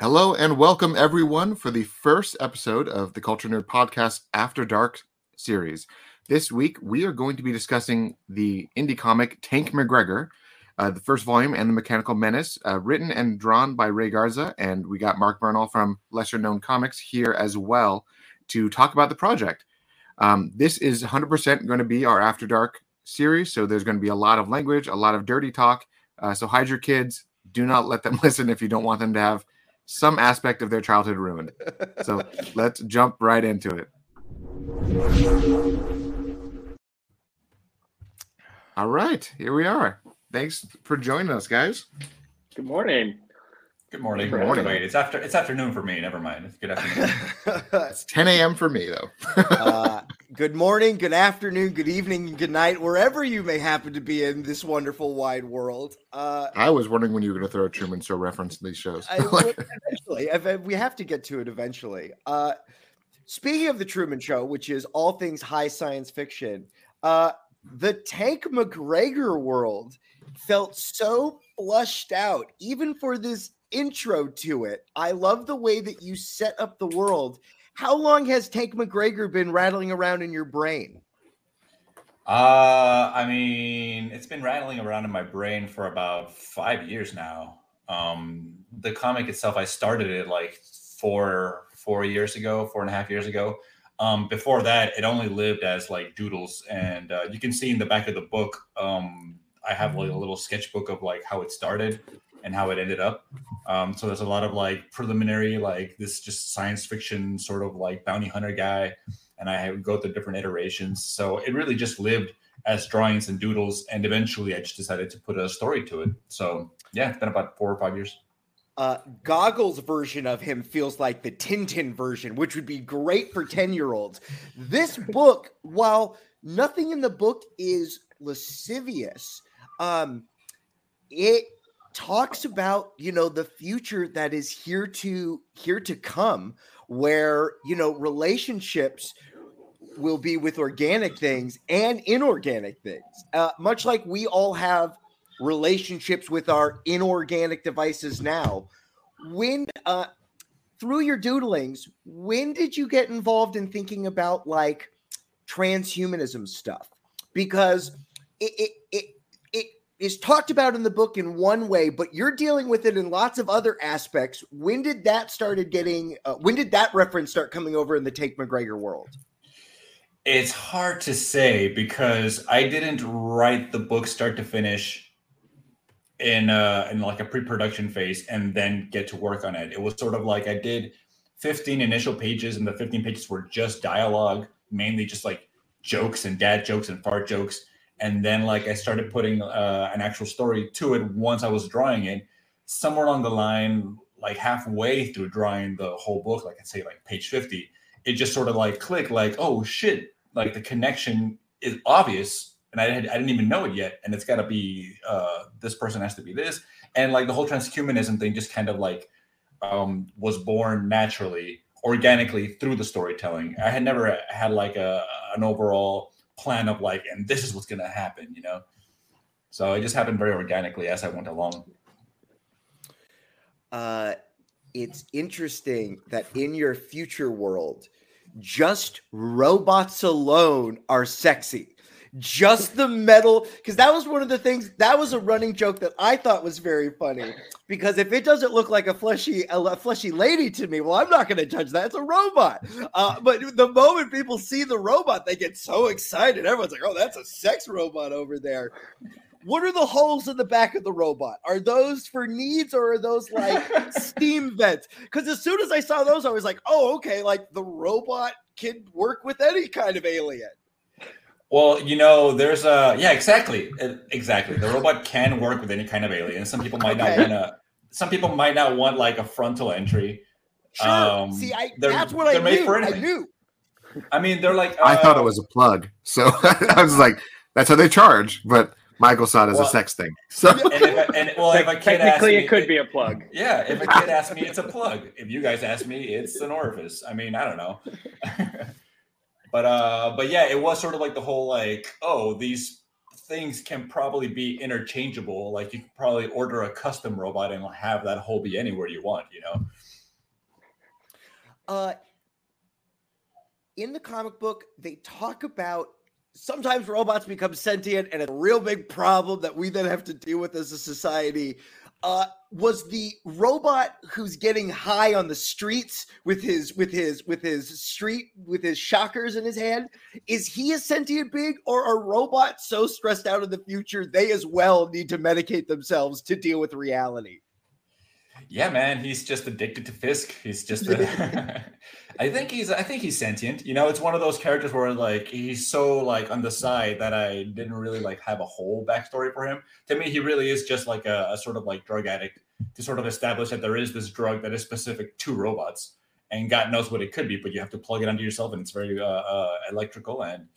Hello and welcome everyone for the first episode of the Culture Nerd Podcast After Dark series. This week we are going to be discussing the indie comic Tank McGreggor, uh, the first volume, and the Mechanical Menace, uh, written and drawn by Rey Garza, and we got Mark Bernal from Lesser Known Comics here as well to talk about the project. Um, this is 100% going to be our After Dark series, so there's going to be a lot of language, a lot of dirty talk. Uh, so hide your kids. Do not let them listen if you don't want them to have some aspect of their childhood ruined. So let's jump right into it. All right, here we are. Thanks for joining us, guys. Good morning. Good morning. Good morning. Wait, it's after it's afternoon for me. Never mind. It's good afternoon. It's 10 a.m. for me, though. uh, good morning, good afternoon, good evening, and good night, wherever you may happen to be in this wonderful wide world. Uh, I was wondering when you were going to throw a Truman Show reference in these shows. I, eventually, we have to get to it eventually. Uh, speaking of the Truman Show, which is all things high science fiction, uh, the Tank McGreggor world felt so flushed out, even for this intro to it. I love the way that you set up the world. How long has Tank McGreggor been rattling around in your brain? uh, I mean, it's been rattling around in my brain for about five years now. Um, the comic itself, I started it like four four years ago, four and a half years ago. Um, before that, it only lived as like doodles, and uh, you can see in the back of the book, um, I have like a little sketchbook of like how it started and how it ended up. Um, so there's a lot of like preliminary, like this just science fiction sort of like bounty hunter guy, and I would go through different iterations. So it really just lived as drawings and doodles, and eventually I just decided to put a story to it. So yeah, it's been about four or five years. Uh, Goggles' version of him feels like the Tintin version, which would be great for 10 year olds. This book, while nothing in the book is lascivious, um, it talks about you know the future that is here to here to come where you know relationships will be with organic things and inorganic things. Uh, much like we all have relationships with our inorganic devices now. When uh through your doodlings when did you get involved in thinking about like transhumanism stuff? Because it it it, is talked about in the book in one way but you're dealing with it in lots of other aspects when did that started getting uh, when did that reference start coming over in the Tank McGreggor world It's hard to say because I didn't write the book start to finish in uh in like a pre-production phase and then get to work on it. It was sort of like I did 15 initial pages and the 15 pages were just dialogue, mainly just like jokes and dad jokes and fart jokes. And then like I started putting uh, an actual story to it once I was drawing it. Somewhere along the line, like halfway through drawing the whole book, like I'd say like page 50, it just sort of like clicked like, oh shit, like the connection is obvious and I, had, I didn't even know it yet. And it's got to be uh, this person has to be this, and like the whole transhumanism thing just kind of like um, was born naturally, organically through the storytelling. I had never had like a an overall plan of like, and this is what's gonna happen, you know. So it just happened very organically as I went along. uh, it's interesting that in your future world, just robots alone are sexy. Just the metal, because that was one of the things that was a running joke that I thought was very funny. Because if it doesn't look like a fleshy, a fleshy lady to me, well, I'm not going to judge that. It's a robot. Uh, but the moment people see the robot, they get so excited. Everyone's like, "Oh, that's a sex robot over there." What are the holes in the back of the robot? Are those for needs or are those like steam vents? Because as soon as I saw those, I was like, oh, okay, like the robot can work with any kind of alien. Well, you know, there's a yeah, exactly, Uh, exactly. The robot can work with any kind of alien. Some people might Okay. not want to. Some people might not want like a frontal entry. Sure. Um, See, I that's what I they're knew. for I knew. I mean, they're like. I thought it uh, was a plug. So I was like, that's how they charge. But Michael saw it as Well- a sex thing. So And if a, and well, if a kid asks Technically, me, it could be a plug. Yeah, if a kid asks me, it's a plug. If you guys ask me, it's an orifice. I mean, I don't know. but uh, but yeah, it was sort of like the whole like, oh, these things can probably be interchangeable. Like you can probably order a custom robot and have that hole be anywhere you want, you know? Uh, in the comic book, they talk about sometimes robots become sentient, and it's a real big problem that we then have to deal with as a society. Uh, was the robot who's getting high on the streets with his with his with his street with his shockers in his hand? Is he a sentient being, or are robots so stressed out in the future they as well need to medicate themselves to deal with reality? Yeah, man, he's just addicted to Fisk. He's just. A, I think he's. I think he's sentient. You know, it's one of those characters where like he's so like on the side that I didn't really like have a whole backstory for him. To me, he really is just like a, a sort of like drug addict to sort of establish that there is this drug that is specific to robots, and God knows what it could be, but you have to plug it onto yourself, and it's very uh, uh, electrical and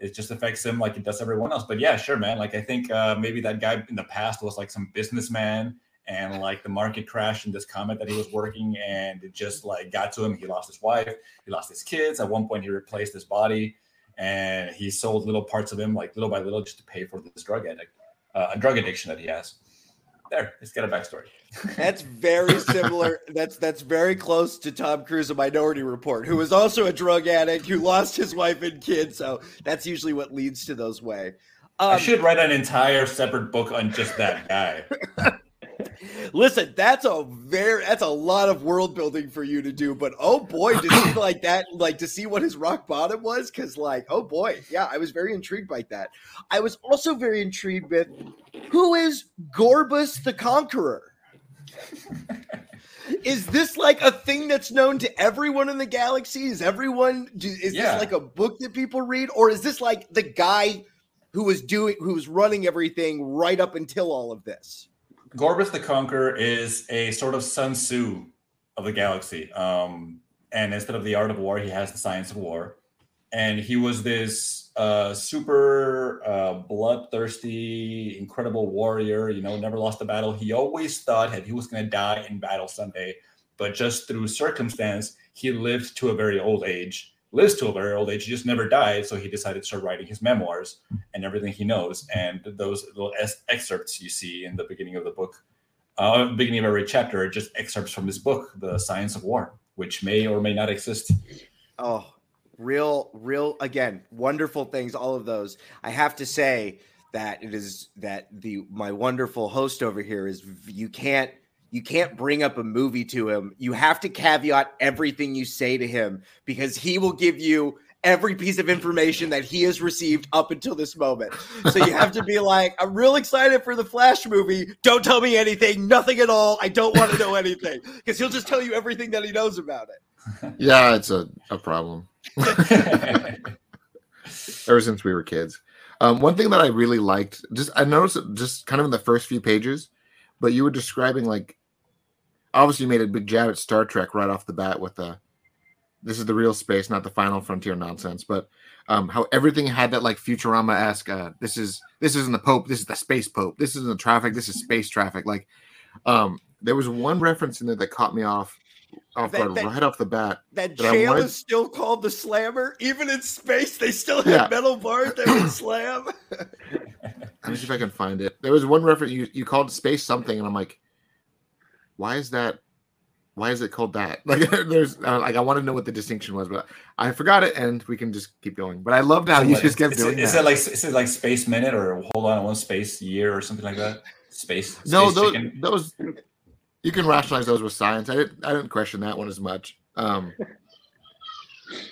it just affects him like it does everyone else. But yeah, sure, man. Like I think uh, maybe that guy in the past was like some businessman and like the market crashed in this comet that he was working and it just like got to him. He lost his wife he lost his kids. At one point he replaced his body and he sold little parts of him like little by little just to pay for this drug addict uh, a drug addiction that he has. There it's got a backstory. That's very similar that's that's very close to tom cruise a minority report who was also a drug addict who lost his wife and kids so that's usually what leads to those way. Um, i should write an entire separate book on just that guy Listen, that's a very that's a lot of world building for you to do, but oh boy, to see like that, like to see what his rock bottom was, because like, oh boy, yeah, I was very intrigued by that. I was also very intrigued with who is Gorbus the Conqueror? is this like a thing that's known to everyone in the galaxy? Is everyone is yeah. this like a book that people read, or is this like the guy who was doing who was running everything right up until all of this? Gorbus the Conqueror is a sort of Sun Tzu of the galaxy. Um, and instead of the art of war, he has the science of war. And he was this uh, super uh, bloodthirsty, incredible warrior. You know, never lost a battle. He always thought that he was going to die in battle someday, but just through circumstance, he lived to a very old age lives to a very old age. He just never died. So he decided to start writing his memoirs and everything he knows. And those little excerpts you see in the beginning of the book, uh, beginning of every chapter, are just excerpts from his book, The Science of War, which may or may not exist. Oh, real, real, again, wonderful things, all of those. I have to say that it is that the my wonderful host over here is you can't you can't bring up a movie to him. You have to caveat everything you say to him because he will give you every piece of information that he has received up until this moment. So you have to be like, I'm real excited for the Flash movie. Don't tell me anything, nothing at all. I don't want to know anything because he'll just tell you everything that he knows about it. Yeah, it's a, a problem. Ever since we were kids. Um, one thing that I really liked, just I noticed just kind of in the first few pages, but you were describing like obviously made a big jab at Star Trek right off the bat with the this is the real space, not the final frontier nonsense. But um, how everything had that like Futurama esque. Uh, this is this isn't the Pope. This is the space Pope. This isn't the traffic. This is space traffic. Like, um, there was one reference in there that caught me off off guard that, right off the bat. That, that jail wanted... is still called the Slammer. Even in space, they still have yeah. metal bars that would slam. Let me see if I can find it. There was one reference you, you called space something, and I'm like, why is that? Why is it called that? Like, there's uh, like I want to know what the distinction was, but I forgot it, and we can just keep going. But I loved how you what, just kept is doing it, is that. Is it like is it like space minute or hold on one space year or something like that? Space. space no, those, those you can rationalize those with science. I didn't I didn't question that one as much. Um,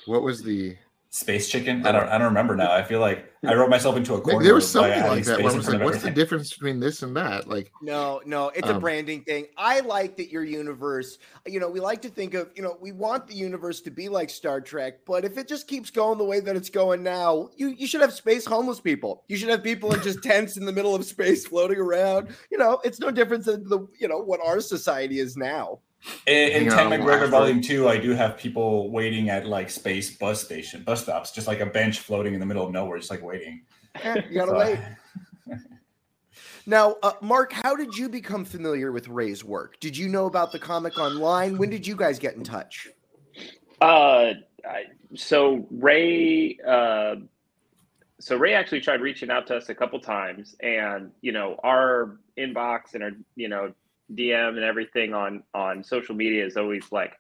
what was the Space Chicken? I don't I don't remember now. I feel like I wrote myself into a corner. There was something like that where I was like, "What's the difference between this and that?" Like, no, no, it's um, a branding thing. I like that your universe. You know, we like to think of. You know, we want the universe to be like Star Trek, but if it just keeps going the way that it's going now, you you should have space homeless people. You should have people in just tents in the middle of space floating around. You know, it's no different than the you know what our society is now. In, in Tank McGreggor Volume Two, I do have people waiting at like space bus station, bus stops, just like a bench floating in the middle of nowhere, just like waiting. Yeah, you gotta so, wait. now, uh, Mark, how did you become familiar with Rey's work? Did you know about the comic online? When did you guys get in touch? Uh, I, so Rey, uh, so Rey actually tried reaching out to us a couple times, and you know, our inbox and our you know DM and everything on on social media is always like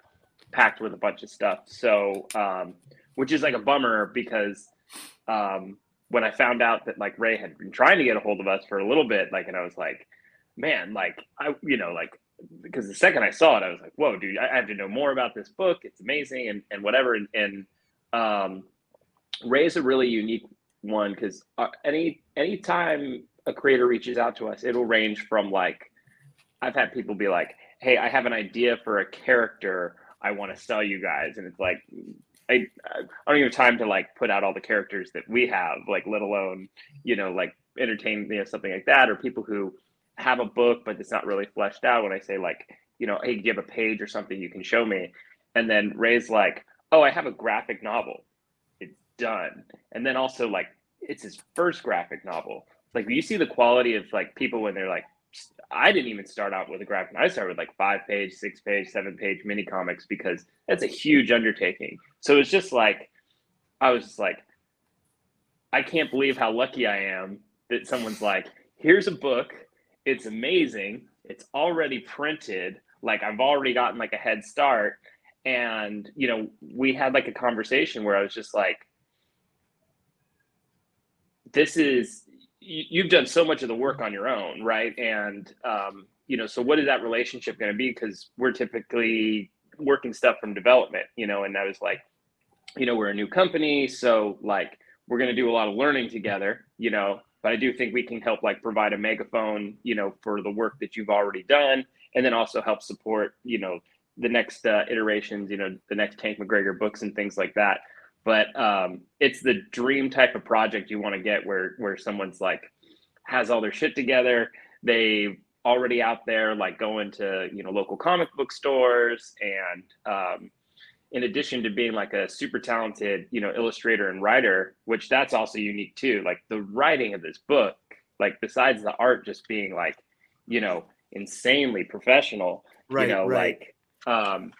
packed with a bunch of stuff. So, um, which is like a bummer because um, when I found out that like Rey had been trying to get a hold of us for a little bit, like, and I was like, man, like I, you know, like because the second I saw it, I was like, whoa, dude, I, have to know more about this book. It's amazing and and whatever. And, and um, Rey is a really unique one because uh, any anytime a creator reaches out to us, it'll range from like I've had people be like, "Hey, I have an idea for a character I want to sell you guys," and it's like, I I don't even have time to like put out all the characters that we have, like let alone you know like entertain you know something like that, or people who have a book but it's not really fleshed out. When I say like, you know, hey, give a page or something you can show me, and then Rey's like, "Oh, I have a graphic novel." It's done, and then also like it's his first graphic novel. Like you see the quality of like people when they're like, I didn't even start out with a graphic. I started with like five page, six page, seven page mini comics because that's a huge undertaking. So it's just like, I was just like, I can't believe how lucky I am that someone's like, here's a book. It's amazing. It's already printed. Like I've already gotten like a head start. And, you know, we had like a conversation where I was just like, this is you, have done so much of the work on your own, right? And um, you know, so what is that relationship going to be? Because we're typically working stuff from development, you know, and I was like, you know, we're a new company, so like we're going to do a lot of learning together, you know. But I do think we can help like provide a megaphone, you know, for the work that you've already done, and then also help support, you know, the next uh, iterations, you know, the next Tank McGreggor books and things like that but um, it's the dream type of project you want to get where where someone's like has all their shit together they already out there like going to you know local comic book stores and um, in addition to being like a super talented you know illustrator and writer which that's also unique too like the writing of this book like besides the art just being like you know insanely professional right you know right. like um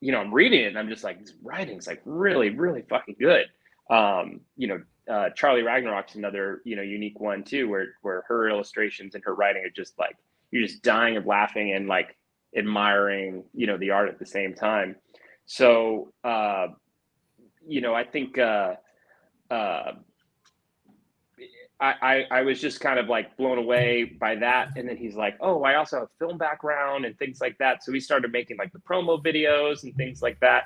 you know, I'm reading it and I'm just like, this writing's like really, really fucking good. Um, you know, uh, Charlie Ragnarok's another, you know, unique one too, where where her illustrations and her writing are just like you're just dying of laughing and like admiring, you know, the art at the same time. So, uh, you know, I think uh, I, I, was just kind of like blown away by that. And then he's like, oh, I also have film background and things like that. So we started making like the promo videos and things like that.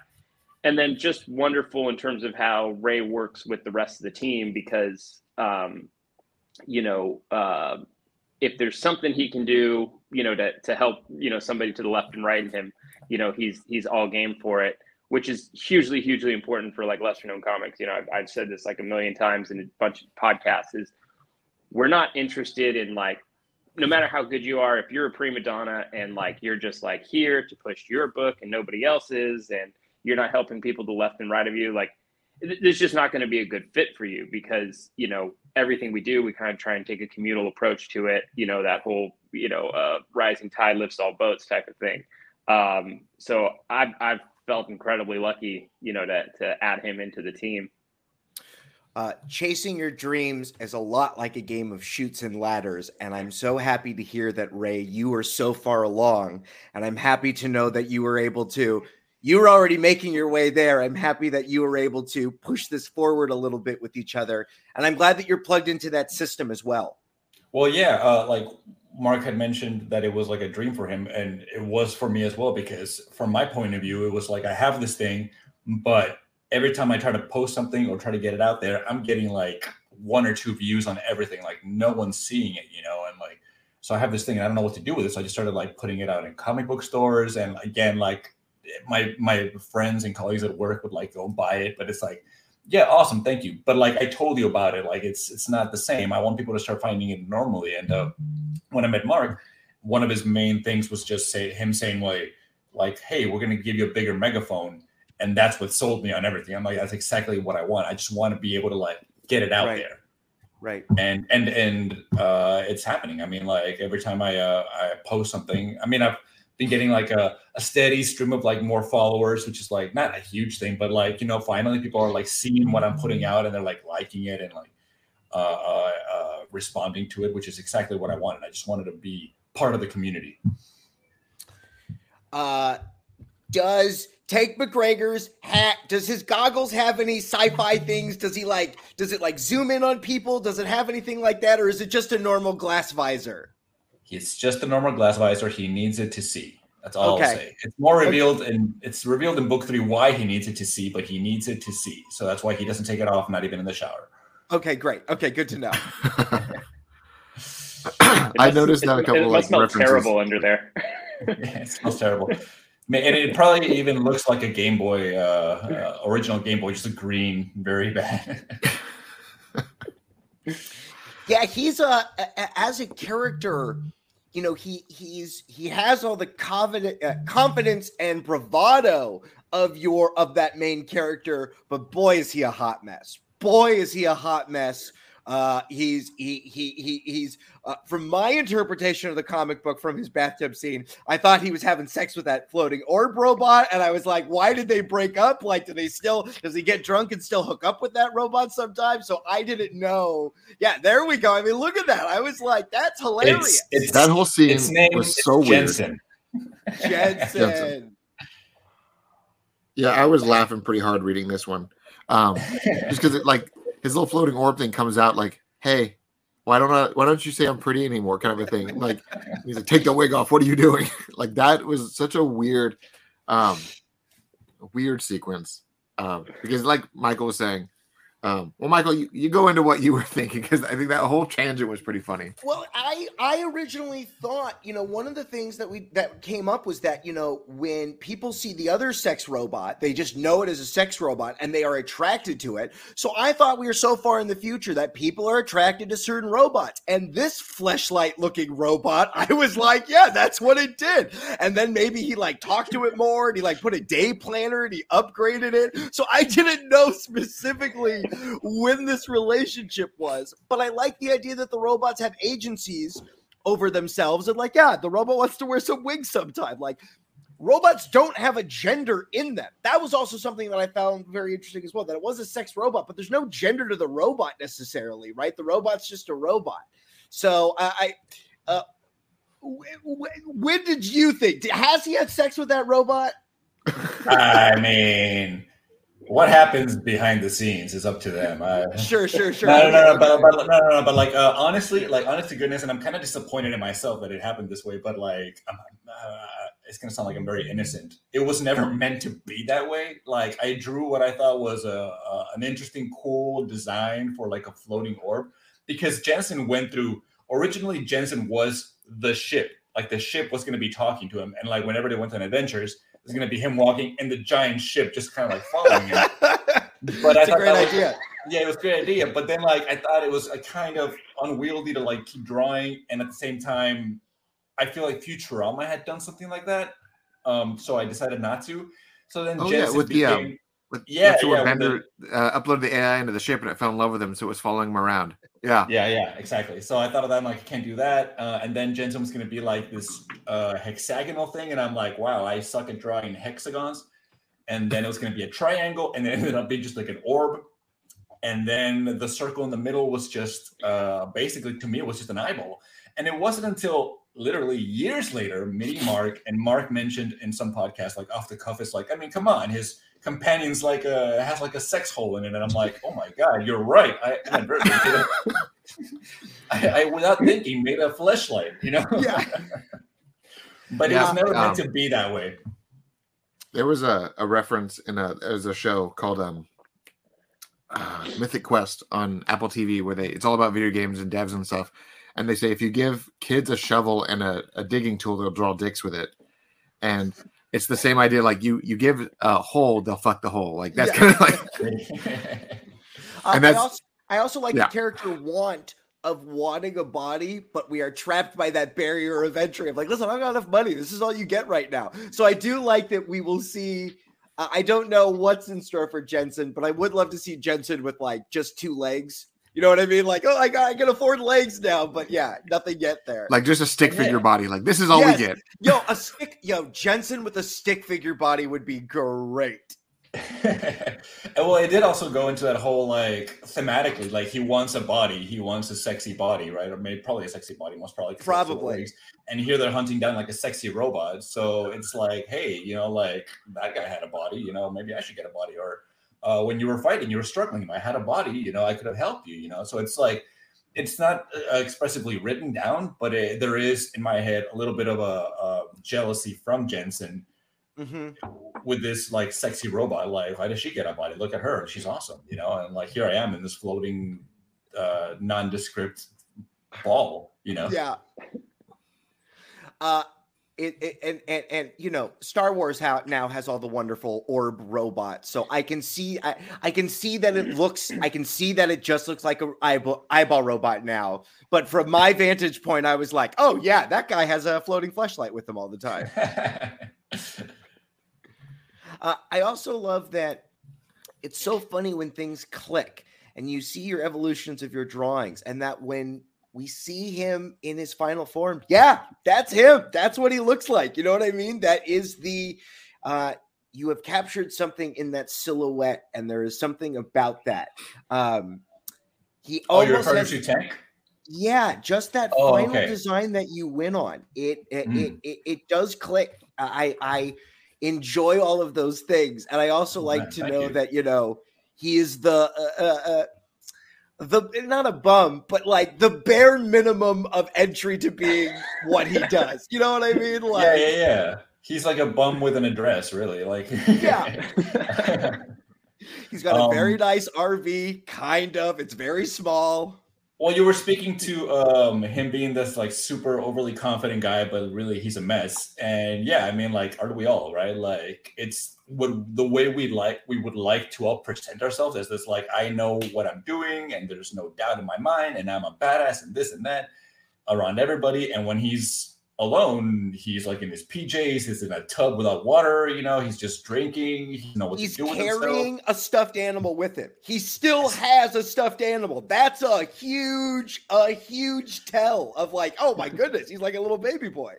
And then just wonderful in terms of how Rey works with the rest of the team because, um, you know, uh, if there's something he can do, you know, to, to help, you know, somebody to the left and right of him, you know, he's, he's all game for it which is hugely, hugely important for like lesser known comics. You know, I've, I've, said this like a million times in a bunch of podcasts is we're not interested in like no matter how good you are if you're a prima donna and like you're just like here to push your book and nobody else's and you're not helping people to left and right of you like it's just not going to be a good fit for you because you know everything we do we kind of try and take a communal approach to it you know that whole you know uh, rising tide lifts all boats type of thing. Um, so I've, I've felt incredibly lucky you know to, to add him into the team uh, chasing your dreams is a lot like a game of Chutes and Ladders. And I'm so happy to hear that, Rey, you are so far along. And I'm happy to know that you were able to, you were already making your way there. I'm happy that you were able to push this forward a little bit with each other. And I'm glad that you're plugged into that system as well. Well, yeah. Uh, like Mark had mentioned that it was like a dream for him. And it was for me as well, because from my point of view, it was like, I have this thing, but every time I try to post something or try to get it out there, I'm getting like one or two views on everything. Like no one's seeing it, you know, and like so I have this thing and I don't know what to do with it. So I just started like putting it out in comic book stores and again like my my friends and colleagues at work would like go buy it, but it's like yeah, awesome, thank you. But like I told you about it, like it's it's not the same. I want people to start finding it normally. And uh, when I met Mark, one of his main things was just say him saying like like hey, we're gonna give you a bigger megaphone and that's what sold me on everything. I'm like, that's exactly what I want. I just want to be able to like get it out right. there. Right. And and and uh it's happening. I mean, like every time I uh I post something, I mean I've been getting like a, a steady stream of like more followers, which is like not a huge thing, but like, you know, finally people are like seeing what I'm putting out and they're like liking it and like uh, uh, uh, responding to it, which is exactly what I wanted. I just wanted to be part of the community. Uh, does Tank McGreggor's hat? Does his goggles have any sci-fi things? Does he like? Does it like zoom in on people? Does it have anything like that, or is it just a normal glass visor? It's just a normal glass visor. He needs it to see. That's all Okay. I'll say. It's more revealed and it's revealed in book three why he needs it to see, but he needs it to see. So that's why he doesn't take it off, not even in the shower. Okay, great. Okay, good to know. I noticed that a couple It of must like smell references. terrible under there. Yeah, it smells terrible. And it probably even looks like a Game Boy, uh, uh, original Game Boy, just a green, very bad. Yeah, he's a, a as a character. You know, he he's he has all the confident uh, confidence and bravado of your of that main character, but boy is he a hot mess. Boy is he a hot mess. Uh, he's he he he he's uh, from my interpretation of the comic book from his bathtub scene. I thought he was having sex with that floating orb robot, and I was like, why did they break up? Like, do they still does he get drunk and still hook up with that robot sometimes? So I didn't know yeah, there we go. I mean, look at that. I was like, that's hilarious. it's, it's, That whole scene its name was is so weird. Jensen. Jensen. Jensen. Yeah, I was laughing pretty hard reading this one. Um, just because it like his little floating orb thing comes out like, hey, why don't I why don't you say I'm pretty anymore? kind of a thing. Like he's like, take the wig off. What are you doing? like that was such a weird, um weird sequence. Um, because like Michael was saying, um, well, Michael, you, you go into what you were thinking because I think that whole tangent was pretty funny. Well, I I originally thought, you know, one of the things that we that came up was that, you know, when people see the other sex robot, they just know it as a sex robot and they are attracted to it. So I thought we were so far in the future that people are attracted to certain robots. And this fleshlight looking robot, I was like, yeah, that's what it did. And then maybe he like talked to it more and he like put a day planner and he upgraded it. So I didn't know specifically when this relationship was, but I like the idea that the robots have agencies over themselves and like, yeah, the robot wants to wear some wigs sometime. Like robots don't have a gender in them. That was also something that I found very interesting as well. That it was a sex robot, but there's no gender to the robot necessarily, right? The robot's just a robot. So I, I uh, wh- wh- when did you think? Has he had sex with that robot? I mean, what happens behind the scenes is up to them. I, Sure, sure, sure. no, no, no, no, but, but no, no, no, but like uh, honestly, like honest to goodness, and I'm kind of disappointed in myself that it happened this way. But like, I'm, uh, it's gonna sound like I'm very innocent. It was never meant to be that way. Like, I drew what I thought was a, a an interesting, cool design for like a floating orb, because Jensen went through. Originally, Jensen was the ship. Like the ship was gonna be talking to him, and like whenever they went on adventures, it was gonna be him walking, and the giant ship just kind of like following him. But I It's a thought great was- idea. yeah, it was a great idea. But then, like, I thought it was a kind of unwieldy to like keep drawing, and at the same time, I feel like Futurama had done something like that. Um, so I decided not to. So then, Oh, yeah, Jensen with the, um, Yeah, that's yeah, Bender uh, uploaded the AI into the ship and it fell in love with him, so it was following him around. Yeah. yeah, yeah, exactly. So I thought of that. I'm like, I can't do that. Uh, and then Jensen was going to be like this uh, hexagonal thing, and I'm like, wow, I suck at drawing hexagons. And then it was going to be a triangle, and it ended up being just like an orb. And then the circle in the middle was just uh, basically to me it was just an eyeball. And it wasn't until literally years later, meeting Mark, and Mark mentioned in some podcast, like off the cuff, is like, I mean, come on, his companion's like a has like a sex hole in it, and I'm like, oh my god, you're right. I, I, I, I without thinking made a fleshlight, you know. Yeah. but it was never meant um, to be that way. There was a, a reference in a there's a show called um uh, Mythic Quest on Apple TV where they it's all about video games and devs and stuff. And they say if you give kids a shovel and a, a digging tool, they'll draw dicks with it. And it's the same idea. Like you you give a hole, they'll fuck the hole. Like that's Yeah. kind of like And I that's- also, I also like yeah. the character want of wanting a body, but we are trapped by that barrier of entry of like, listen, I've got enough money. This is all you get right now. So I do like that we will see. Uh, I don't know what's in store for Jensen, but I would love to see Jensen with like just two legs. You know what I mean? Like, oh, I got, I can afford legs now, but yeah, nothing yet there. like just a stick Yeah. figure body. Like this is all Yes. we get. yo, a stick, yo, Jensen with a stick figure body would be great. and well, it did also go into that whole like thematically, like he wants a body, he wants a sexy body, right? Or maybe probably a sexy body, most probably. Probably. And here they're hunting down like a sexy robot. So it's like, hey, you know, like that guy had a body, you know, maybe I should get a body. Or uh, when you were fighting, you were struggling. I had a body, you know, I could have helped you, you know. So it's like, it's not uh, expressively written down, but it, there is in my head a little bit of a, a jealousy from Jensen mm-hmm. with this like sexy robot. Like, why does she get a body? Look at her, she's awesome, you know. And like, here I am in this floating, uh, nondescript ball, you know. Yeah. Uh, it, it, and, and and you know Star Wars how now has all the wonderful orb robots, so I can see I, I can see that it looks I can see that it just looks like a eyeball, eyeball robot now. But from my vantage point, I was like, oh yeah, that guy has a floating flashlight with him all the time. uh, I also love that it's so funny when things click and you see your evolutions of your drawings, and that when we see him in his final form. Yeah, that's him. That's what he looks like. You know what I mean? That is the uh you have captured something in that silhouette, and there is something about that. Um he oh, almost has, tank. Yeah, just that oh, final okay. design that you win on. It it, mm. it it, it does click. I I enjoy all of those things, and I also like to know you. that you know he is the uh, uh, uh the not a bum, but like the bare minimum of entry to being what he does. You know what I mean? Like, yeah, yeah, yeah. He's like a bum with an address, really. Like, yeah. He's got a very um, nice RV, kind of. It's very small. Well, you were speaking to um, him being this like super overly confident guy, but really he's a mess. And yeah, I mean, like, aren't we all right? Like, it's what the way we like we would like to all present ourselves as this like I know what I'm doing, and there's no doubt in my mind, and I'm a badass, and this and that around everybody. And when he's alone. He's like in his PJs. He's in a tub without water. You know, he's just drinking. He know what he's carrying a stuffed animal with him. He still has a stuffed animal. That's a huge, a huge tell of like, oh my goodness, he's like a little baby boy.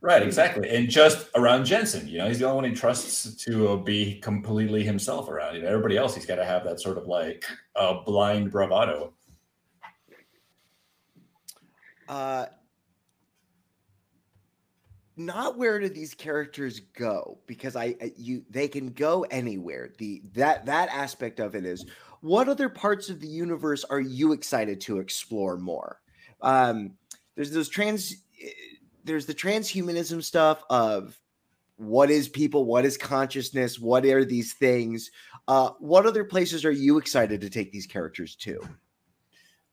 Right, exactly, and just around Jensen, you know, he's the only one he trusts to be completely himself around. You know, everybody else, he's got to have that sort of like uh, blind bravado. Uh, not where do these characters go because I you they can go anywhere. The that that aspect of it is what other parts of the universe are you excited to explore more? Um, there's those trans there's the transhumanism stuff of what is people, what is consciousness, what are these things? Uh, what other places are you excited to take these characters to?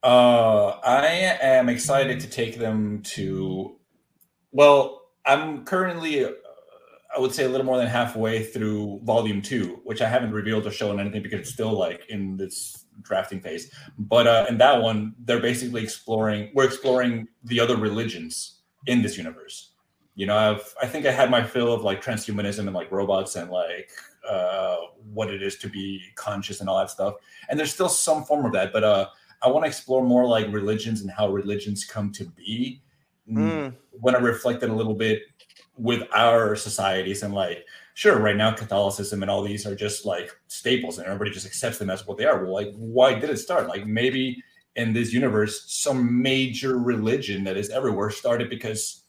Uh, I am excited to take them to well I'm currently, uh, I would say, a little more than halfway through volume two, which I haven't revealed or shown anything because it's still like in this drafting phase. But uh, in that one, they're basically exploring. We're exploring the other religions in this universe. You know, I've I think I had my fill of like transhumanism and like robots and like uh, what it is to be conscious and all that stuff. And there's still some form of that, but uh, I want to explore more like religions and how religions come to be mm. when I reflected a little bit with our societies and like, sure, right now Catholicism and all these are just like staples and everybody just accepts them as what they are. Well, like, why did it start? Like maybe in this universe, some major religion that is everywhere started because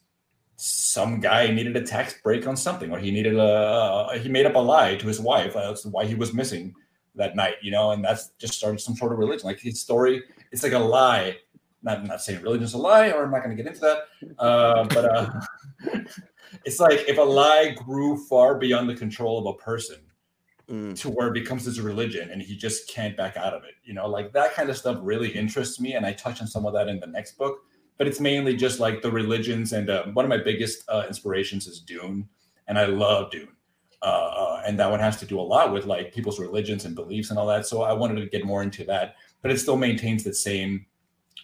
some guy needed a tax break on something, or he needed a he made up a lie to his wife. That's why he was missing that night, you know, and that's just started some sort of religion. Like his story, it's like a lie not, not saying religion's a lie, or I'm not going to get into that. Uh, but uh, it's like if a lie grew far beyond the control of a person mm. to where it becomes his religion and he just can't back out of it. You know, like that kind of stuff really interests me. And I touch on some of that in the next book. But it's mainly just like the religions. And uh, one of my biggest uh, inspirations is Dune. And I love Dune. Uh, uh, and that one has to do a lot with like people's religions and beliefs and all that. So I wanted to get more into that. But it still maintains the same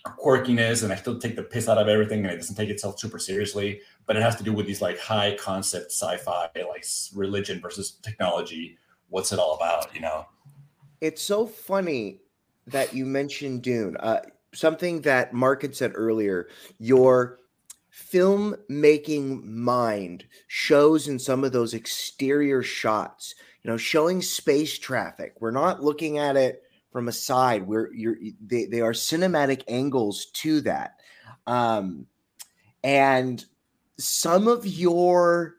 quirkiness and I still take the piss out of everything and it doesn't take itself super seriously. But it has to do with these like high concept sci-fi, like religion versus technology. What's it all about? You know? It's so funny that you mentioned Dune. Uh, something that Mark had said earlier. Your filmmaking mind shows in some of those exterior shots, you know, showing space traffic. We're not looking at it from a side. We're you're they, they are cinematic angles to that. Um and some of your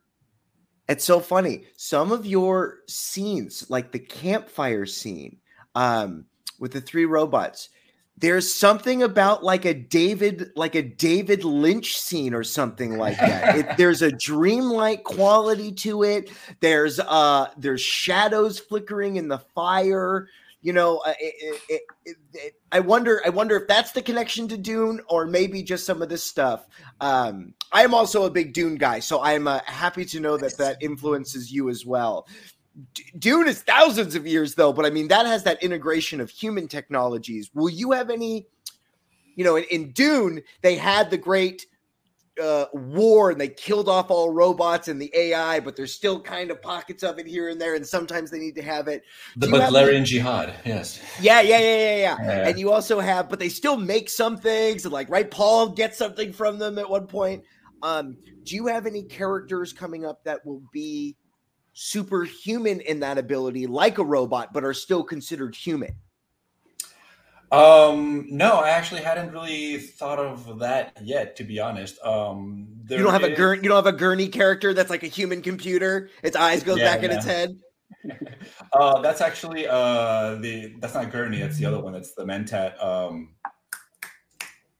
it's so funny. Some of your scenes, like the campfire scene, um, with the three robots, there's something about like a David, like a David Lynch scene or something like that. it, there's a dreamlike quality to it. There's uh, there's shadows flickering in the fire you know, uh, it, it, it, I wonder. I wonder if that's the connection to Dune, or maybe just some of this stuff. Um, I am also a big Dune guy, so I'm uh, happy to know that that influences you as well. D- Dune is thousands of years, though, but I mean that has that integration of human technologies. Will you have any? You know, in, in Dune, they had the great uh, war and they killed off all robots and the AI, but there's still kind of pockets of it here and there, and sometimes they need to have it. The Butlerian Jihad, yes. Yeah, yeah, yeah, yeah, yeah, yeah. And you also have, but they still make some things, and like right, Paul gets something from them at one point. Um, do you have any characters coming up that will be superhuman in that ability, like a robot, but are still considered human? Um, no, I actually hadn't really thought of that yet, to be honest. Um, you don't have is... a gurney. You don't have a gurney character that's like a human computer. Its eyes go yeah, back yeah. in its head. uh, that's actually uh the that's not gurney. That's the other one. That's the mentat. Um,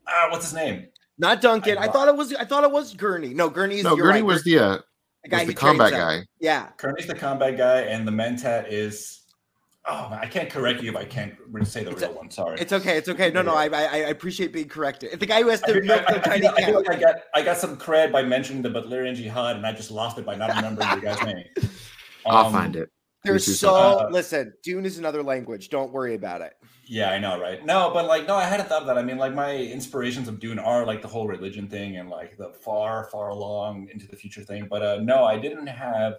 ah, what's his name? Not Duncan. I, I, thought it was. I thought it was Gurney. No, Gurney no. Gurney right. was the uh, the, guy was the combat guy. Yeah, Gurney's the combat guy, and the mentat is Oh, I can't correct you if I can't say the it's real a, one. Sorry. It's okay. It's okay. No, no, I, I, I appreciate being corrected. The guy who has to milk the tiny I, feel like I got I got some cred by mentioning the Butlerian Jihad, and I just lost it by not remembering the guy's name. Um, I'll find it. There's so uh, listen. Dune is another language. Don't worry about it. Yeah, I know, right? No, but like, no, I hadn't thought of that. I mean, like, my inspirations of Dune are like the whole religion thing and like the far, far along into the future thing. But uh no, I didn't have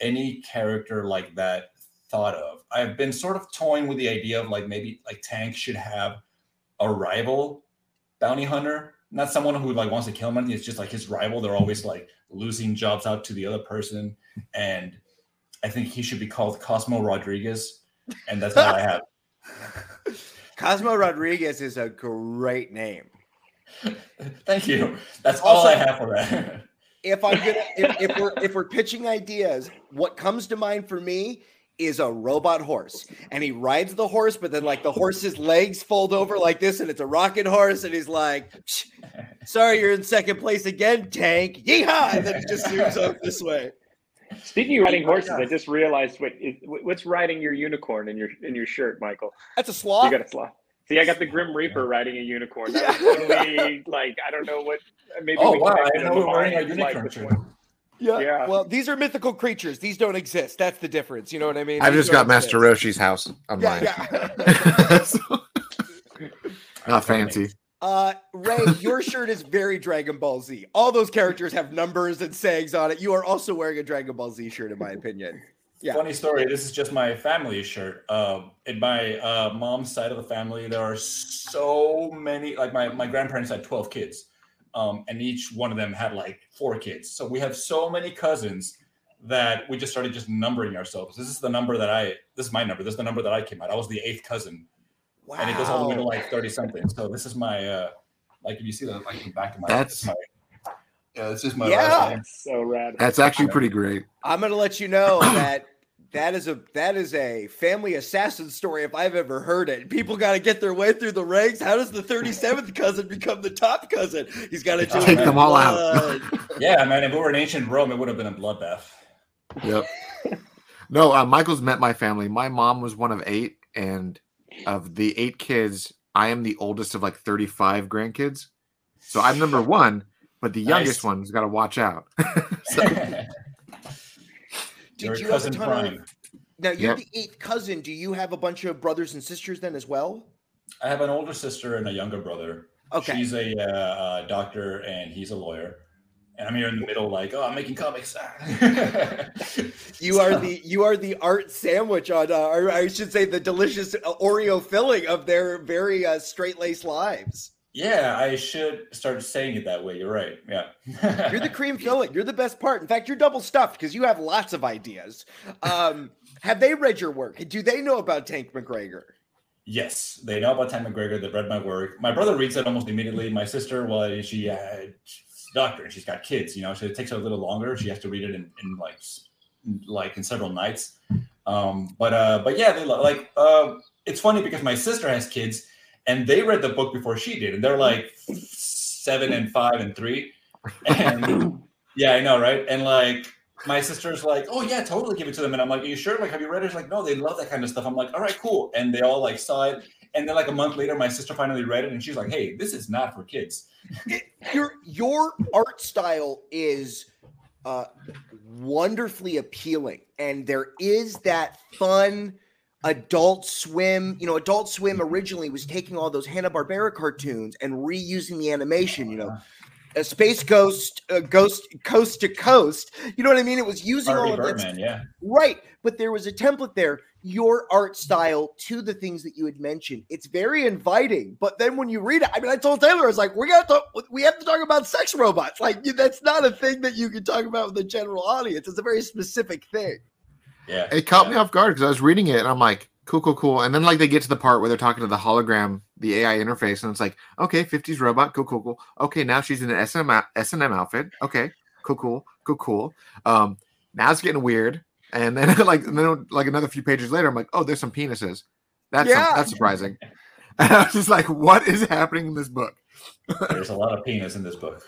any character like that thought of. I've been sort of toying with the idea of like maybe like Tank should have a rival bounty hunter, not someone who like wants to kill him. Anything. It's just like his rival. They're always like losing jobs out to the other person, and I think he should be called Cosmo Rodriguez, and that's all I have. Cosmo Rodriguez is a great name. Thank you. That's also, all I have for that. if I'm gonna, if, if we're if we're pitching ideas, what comes to mind for me is a robot horse and he rides the horse but then like the horse's legs fold over like this and it's a rocket horse and he's like sorry you're in second place again tank yeehaw and then it just zooms up this way speaking of riding oh horses i just realized what what's riding your unicorn in your in your shirt michael that's a sloth you got a sloth See, I got the Grim Reaper riding a unicorn. That was totally like I don't know what. Maybe oh wow! I know we're wearing a unicorn shirt. Yeah. yeah. Well, these are mythical creatures. These don't exist. That's the difference. You know what I mean? I've just got Master Roshi's house on yeah, mine. Yeah. Not fancy. Uh, Rey, your shirt is very Dragon Ball Z. All those characters have numbers and sayings on it. You are also wearing a Dragon Ball Z shirt, in my opinion. Yeah. Funny story. This is just my family shirt. Uh, in my uh, mom's side of the family, there are so many. Like my my grandparents had twelve kids um, and each one of them had like four kids. So we have so many cousins that we just started just numbering ourselves. This is the number that I. This is my number. This is the number that I came out. I was the eighth cousin. Wow. And it goes all the way to like thirty something. So this is my uh like if you see the like in the back of my that's my yeah, this is my yeah. so rad. That's actually pretty great. I'm gonna let you know that that is a that is a family assassin story if I've ever heard it. People got to get their way through the ranks. How does the 37th cousin become the top cousin? He's got to take them all out. yeah, man. If we were in ancient Rome, it would have been a bloodbath. Yep. No, uh, Michael's met my family. My mom was one of eight, and of the eight kids, I am the oldest of like 35 grandkids. So I'm number one, but the youngest nice. one's got to watch out. so, did you have a ton prime. of? Now you're yep. the eighth cousin. Do you have a bunch of brothers and sisters then as well? I have an older sister and a younger brother. Okay. She's a uh, uh, doctor and he's a lawyer. And I'm here in the middle, like, oh, I'm making comics. you are the you are the art sandwich on, uh, or I should say, the delicious Oreo filling of their very uh, straight laced lives. Yeah, I should start saying it that way. You're right. Yeah. You're the cream filling. You're the best part. In fact, you're double stuffed because you have lots of ideas. Um, have they read your work? Do they know about Tank McGreggor? Yes, they know about Tank McGreggor. They've read my work. My brother reads it almost immediately. My sister, well, she uh, she's a doctor and she's got kids, you know, so it takes her a little longer. She has to read it in, in like like in several nights. Um, but uh, but yeah, they like uh, it's funny because my sister has kids and they read the book before she did, and they're like seven and five and three. And yeah, I know, right? And like my sister's like, oh yeah, totally give it to them. And I'm like, are you sure? Like, have you read it? She's like, no, they love that kind of stuff. I'm like, all right, cool. And they all like saw it. And then like a month later, my sister finally read it, and she's like, hey, this is not for kids. your your art style is uh wonderfully appealing and there is that fun Adult Swim, you know, Adult Swim originally was taking all those Hanna Barbera cartoons and reusing the animation. You know, a uh, Space Ghost, a Ghost Coast to Coast. You know what I mean? It was using Harvey all of Birdman, yeah, right. But there was a template there. Your art style to the things that you had mentioned. It's very inviting. But then when you read it, I mean, I told Taylor, I was like, we got to we have to talk about sex robots. Like that's not a thing that you can talk about with the general audience. It's a very specific thing. Yeah. It caught yeah. me off guard because I was reading it and I'm like, cool, cool, cool. And then like they get to the part where they're talking to the hologram, the AI interface, and it's like, okay, 50s robot, cool, cool, cool. Okay, now she's in an S&M, S&M outfit. Okay, cool, cool, cool, cool. Um, now it's getting weird. And then like and then like another few pages later, I'm like, oh, there's some penises. That's Yeah. that's surprising. And I was just like, what is happening in this book? There's a lot of penis in this book.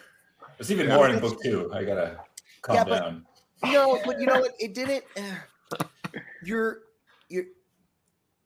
There's even Yeah. more in book two. I gotta calm Yeah, but- down. No, but you know what? It didn't. You're you're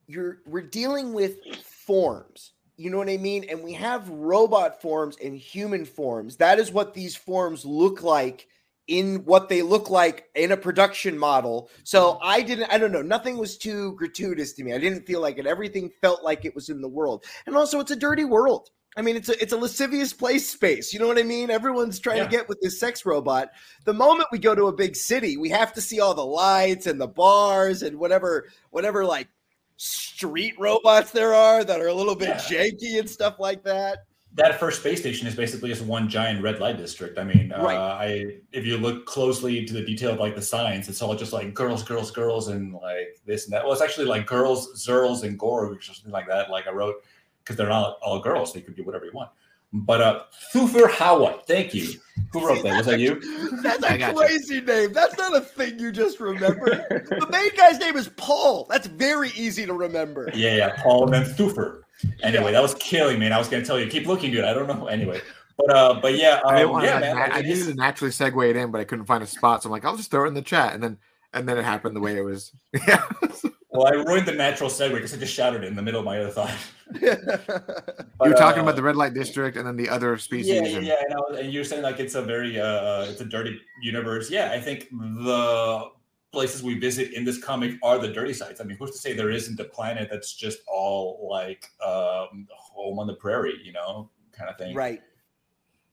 you're we're dealing with forms. You know what I mean? And we have robot forms and human forms. That is what these forms look like in what they look like in a production model. So I didn't, I don't know, nothing was too gratuitous to me. I didn't feel like it. Everything felt like it was in the world. And also it's a dirty world. I mean, it's a it's a lascivious place space. You know what I mean? Everyone's trying Yeah. to get with this sex robot. The moment we go to a big city, we have to see all the lights and the bars and whatever whatever like street robots there are that are a little bit Yeah. janky and stuff like that. that first space station is basically just one giant red light district. I mean, Right. uh, I if you look closely to the detail of like the signs, it's all just like girls, girls, girls, and like this and that. Well, it's actually like girls, zerls, and gorgs or something like that. Like I wrote because they're not all girls; they could do whatever you want. But uh, Thufir Hawat, thank you. Who wrote that? Was that you? That's a got you. crazy name. That's not a thing you just remember. the main guy's name is Paul. That's very easy to remember. Yeah, yeah, Paul and then Thufir. Anyway, that was killing me, and I was going to tell you keep looking, dude. I don't know. Anyway, but uh, but yeah, I, didn't um, yeah, man. I, like, I needed to naturally segue it in, but I couldn't find a spot. So I'm like, I'll just throw it in the chat, and then and then it happened the way it was. Yeah. Well, I ruined the natural segue because I just shouted it in the middle of my other thought. you But, were talking uh, about the red light district and then the other species. Yeah, yeah, and, yeah. And, I was- and you're saying like it's a very uh, it's a dirty universe. Yeah, I think the places we visit in this comic are the dirty sites. I mean, who's to say there isn't a planet that's just all like um, home on the prairie, you know, kind of thing. right.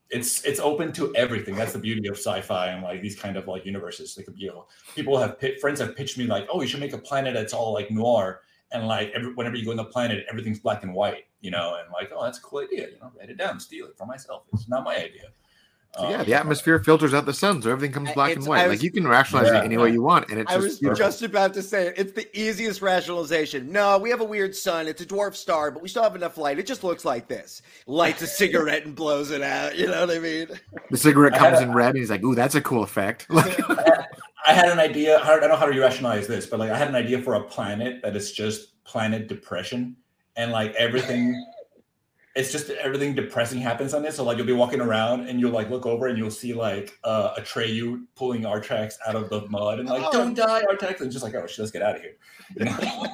It's it's open to everything. That's the beauty of sci-fi and like these kind of like universes. Like you know, people have pi- friends have pitched me like, oh, you should make a planet that's all like noir. And like every, whenever you go on the planet, everything's black and white, you know, and like, oh, that's a cool idea. You know, write it down, steal it for myself. It's not my idea. So yeah, Um, the atmosphere filters out the sun, so everything comes black it's- and white. I like you can rationalize Yeah, it any way you want, and it's I just was beautiful. just about to say it. It's the easiest rationalization. No, we have a weird sun. It's a dwarf star, but we still have enough light. It just looks like this. Lights a cigarette and blows it out. You know what I mean? the cigarette comes a- in red, and he's like, "Ooh, that's a cool effect." Like, I had an idea. I don't know how to rationalize this, but like I had an idea for a planet that is just planet depression, and like everything, it's just everything depressing happens on it. So like you'll be walking around and you'll like look over and you'll see like uh, Atreyu pulling Artax out of the mud and like Oh. don't die Artax and just like oh shit, let's get out of here. You know?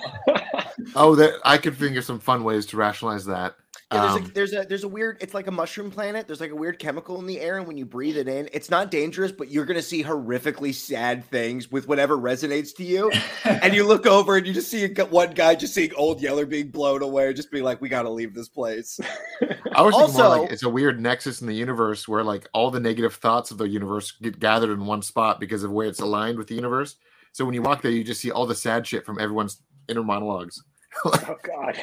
oh, there, I could think of some fun ways to rationalize that. Yeah, there's, Um, a, there's a there's a weird. It's like a mushroom planet. There's like a weird chemical in the air, and when you breathe it in, it's not dangerous, but you're gonna see horrifically sad things with whatever resonates to you. and you look over and you just see a one guy just seeing old Yeller being blown away, just being like, "We got to leave this place." I was thinking more also- like it's a weird nexus in the universe where like all the negative thoughts of the universe get gathered in one spot because of where it's aligned with the universe. So when you walk there, you just see all the sad shit from everyone's inner monologues. oh God.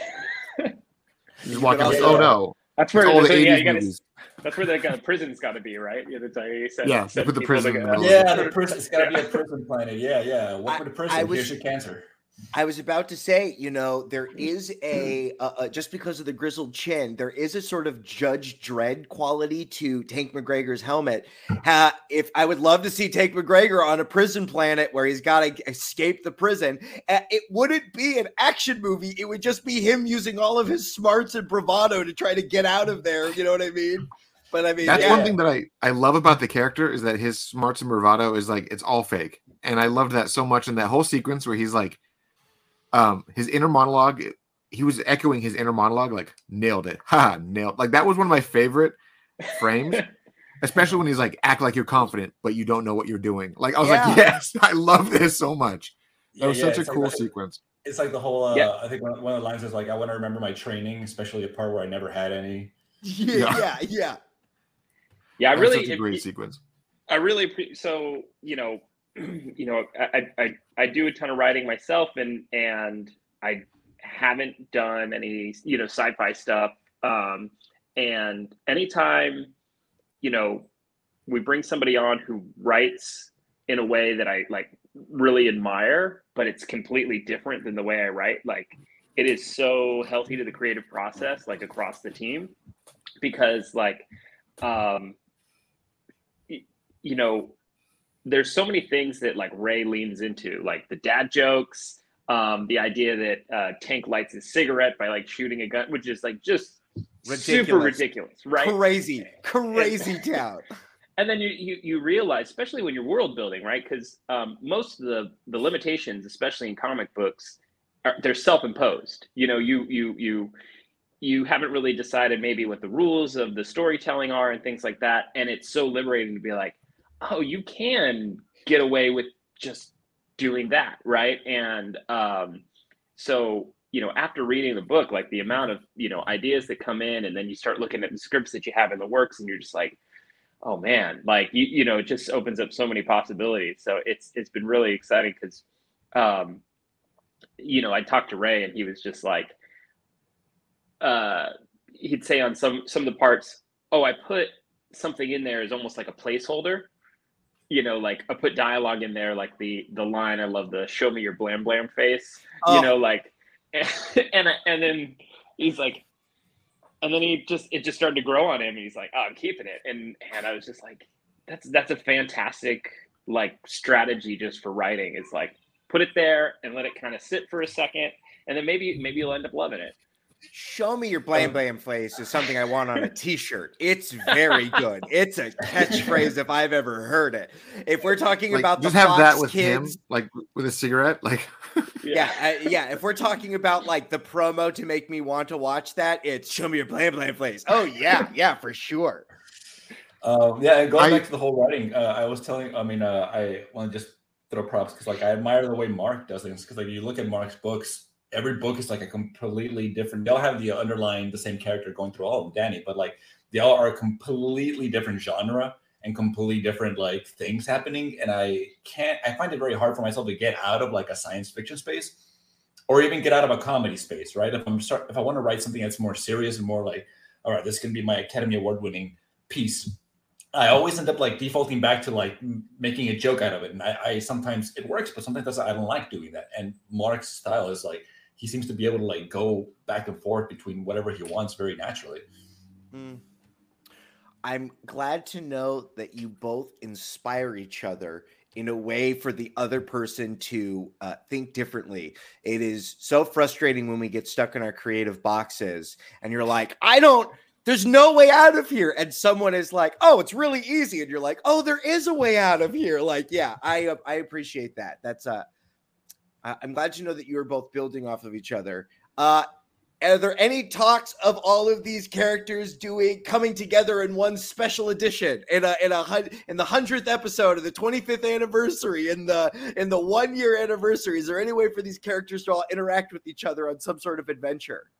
You just walk in, also- oh no, That's where all the so, yeah, 80s you gotta, movies. that's where the uh, prison's got to be, right? Yeah, that's how you said, Yeah, send put the people prison to in go- the middle. Yeah, the prison. It's got to be a prison planet. Yeah, yeah. What for the I prison? was- Here's your cancer. I was about to say, you know, there is a uh, uh, just because of the grizzled chin, there is a sort of Judge Dredd quality to Tank McGreggor's helmet. Ha, if I would love to see Tank McGreggor on a prison planet where he's got to escape the prison, uh, it wouldn't be an action movie. It would just be him using all of his smarts and bravado to try to get out of there. You know what I mean? But I mean, That's yeah. one thing that I I love about the character is that his smarts and bravado is like it's all fake, and I loved that so much in that whole sequence where he's like, um, his inner monologue. He was echoing his inner monologue, like nailed it, ha, nailed. Like that was one of my favorite frames, especially when he's like, act like you're confident, but you don't know what you're doing. Like I was Yeah. like, yes, I love this so much. That Yeah, was yeah, such a it's like cool the- sequence. It's like the whole. Uh, Yeah. I think one, one of the lines is like, "I want to remember my training, especially a part where I never had any." yeah, Yeah. yeah, yeah. Yeah, I That really, such a if- great sequence. I really appre- so you know, you know, I, I I do a ton of writing myself, and and I haven't done any you know sci-fi stuff. Um, and anytime, you know, we bring somebody on who writes in a way that I like really admire, but it's completely different than the way I write. Like it is so healthy to the creative process, like across the team, because like, um, you know, there's so many things that like Rey leans into, like the dad jokes, um, the idea that uh, Tank lights his cigarette by like shooting a gun, which is like just super Ridiculous. ridiculous, right? Crazy, crazy town. and then you, you you realize especially when you're world building right because um, most of the the limitations especially in comic books are they're self-imposed you know you you you you haven't really decided maybe what the rules of the storytelling are and things like that and it's so liberating to be like oh you can get away with just doing that right? And um so you know after reading the book like the amount of you know ideas that come in and then you start looking at the scripts that you have in the works and you're just like oh man like you you know it just opens up so many possibilities. So it's it's been really exciting because um you know i talked to rey and he was just like uh he'd say on some some of the parts oh i put something in there as almost like a placeholder you know like i put dialogue in there like the the line i love the show me your blam blam face Oh. you know like and and then he's like and then he just it just started to grow on him and he's like oh i'm keeping it and and i was just like that's that's a fantastic like strategy just for writing it's like put it there and let it kind of sit for a second and then maybe maybe you'll end up loving it Show me your blam blam face is something I want on a t-shirt. It's very good. It's a catchphrase if I've ever heard it. If we're talking Like, about just the have Fox that with kids, him, like with a cigarette, like yeah, uh, yeah. If we're talking about like the promo to make me want to watch that, it's show me your blam blam face. Oh yeah, yeah, for sure. Um, yeah, and going I- back to the whole writing, uh, I was telling, I mean, uh, I want to just throw props because, like, I admire the way Mark does things. Because, like, you look at Mark's books, every book is like a completely different. They all have the underlying the same character going through all of them, Danny, but like they all are a completely different genre and completely different like things happening. And I can't. I find it very hard for myself to get out of like a science fiction space, or even get out of a comedy space. Right? If I'm start, if I want to write something that's more serious and more like, all right, this can be my Academy Award winning piece. I always end up like defaulting back to like making a joke out of it, and I, I sometimes it works, but sometimes I don't like doing that. And Mark's style is like he seems to be able to like go back and forth between whatever he wants very naturally. Mm. I'm glad to know that you both inspire each other in a way for the other person to uh, think differently. It is so frustrating when we get stuck in our creative boxes and you're like, I don't, there's no way out of here. And someone is like, oh, it's really easy. And you're like, oh, there is a way out of here. Like, yeah, I, uh, I appreciate that. That's, uh, I- I'm glad to know that you're both building off of each other. Uh, are there any talks of all of these characters doing coming together in one special edition in a in a in the hundredth episode of the 25th anniversary in the in the one year anniversary? Is there any way for these characters to all interact with each other on some sort of adventure?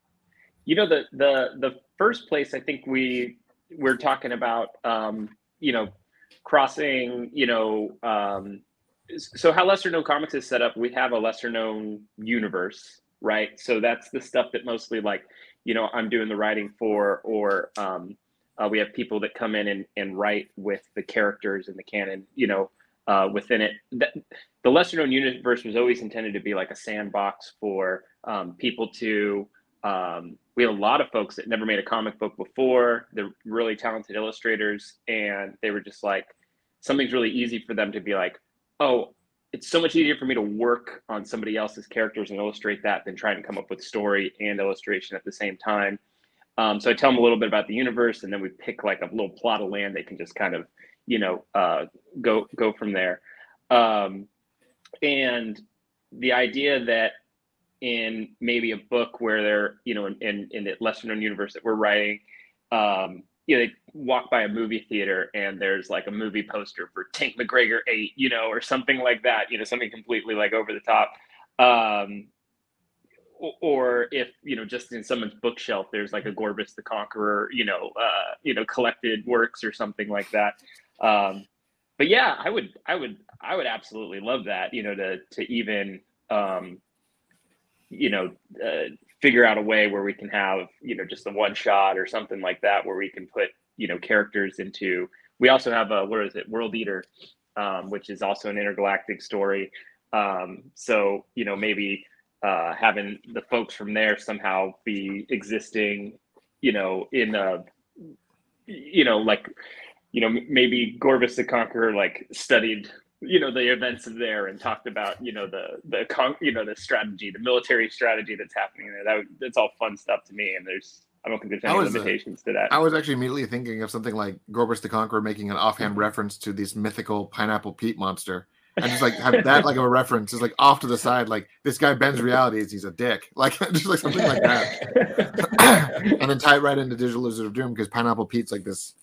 you know the the the first place i think we we're talking about um you know crossing you know um so how lesser known comics is set up we have a lesser known universe right? So that's the stuff that mostly like, you know, I'm doing the writing for, or um, uh, we have people that come in and, and write with the characters in the canon, you know, uh, within it. That, the lesser known universe was always intended to be like a sandbox for um, people to. Um, we have a lot of folks that never made a comic book before. They're really talented illustrators, and they were just like, something's really easy for them to be like, oh, it's so much easier for me to work on somebody else's characters and illustrate that than trying to come up with story and illustration at the same time. Um, so I tell them a little bit about the universe, and then we pick like a little plot of land they can just kind of, you know, uh, go go from there. Um, and the idea that in maybe a book where they're, you know, in in, in the lesser known universe that we're writing, um, you know, they walk by a movie theater and there's like a movie poster for Tank McGreggor 8, you know, or something like that, you know, something completely like over the top. Um, or if, you know, just in someone's bookshelf, there's like a Gorbis the Conqueror, you know, uh, you know, collected works or something like that. Um, but yeah, I would, I would, I would absolutely love that, you know, to, to even, um, you know, uh, figure out a way where we can have you know just a one shot or something like that where we can put you know characters into we also have a what is it world eater um, which is also an intergalactic story. Um, so you know maybe uh, having the folks from there somehow be existing you know in a you know like you know maybe Gorbis the Conqueror like studied you know the events of there and talked about you know the the con- you know the strategy the military strategy that's happening there that that's all fun stuff to me and there's I don't think there's any limitations to that. I was actually immediately thinking of something like Gorbis the Conqueror making an offhand mm-hmm. reference to this mythical pineapple Pete monster. And just like have that like of a reference is like off to the side, like this guy bends realities, he's a dick. Like just like something like that. and then tie it right into Digital Lizard of Doom because Pineapple Pete's like this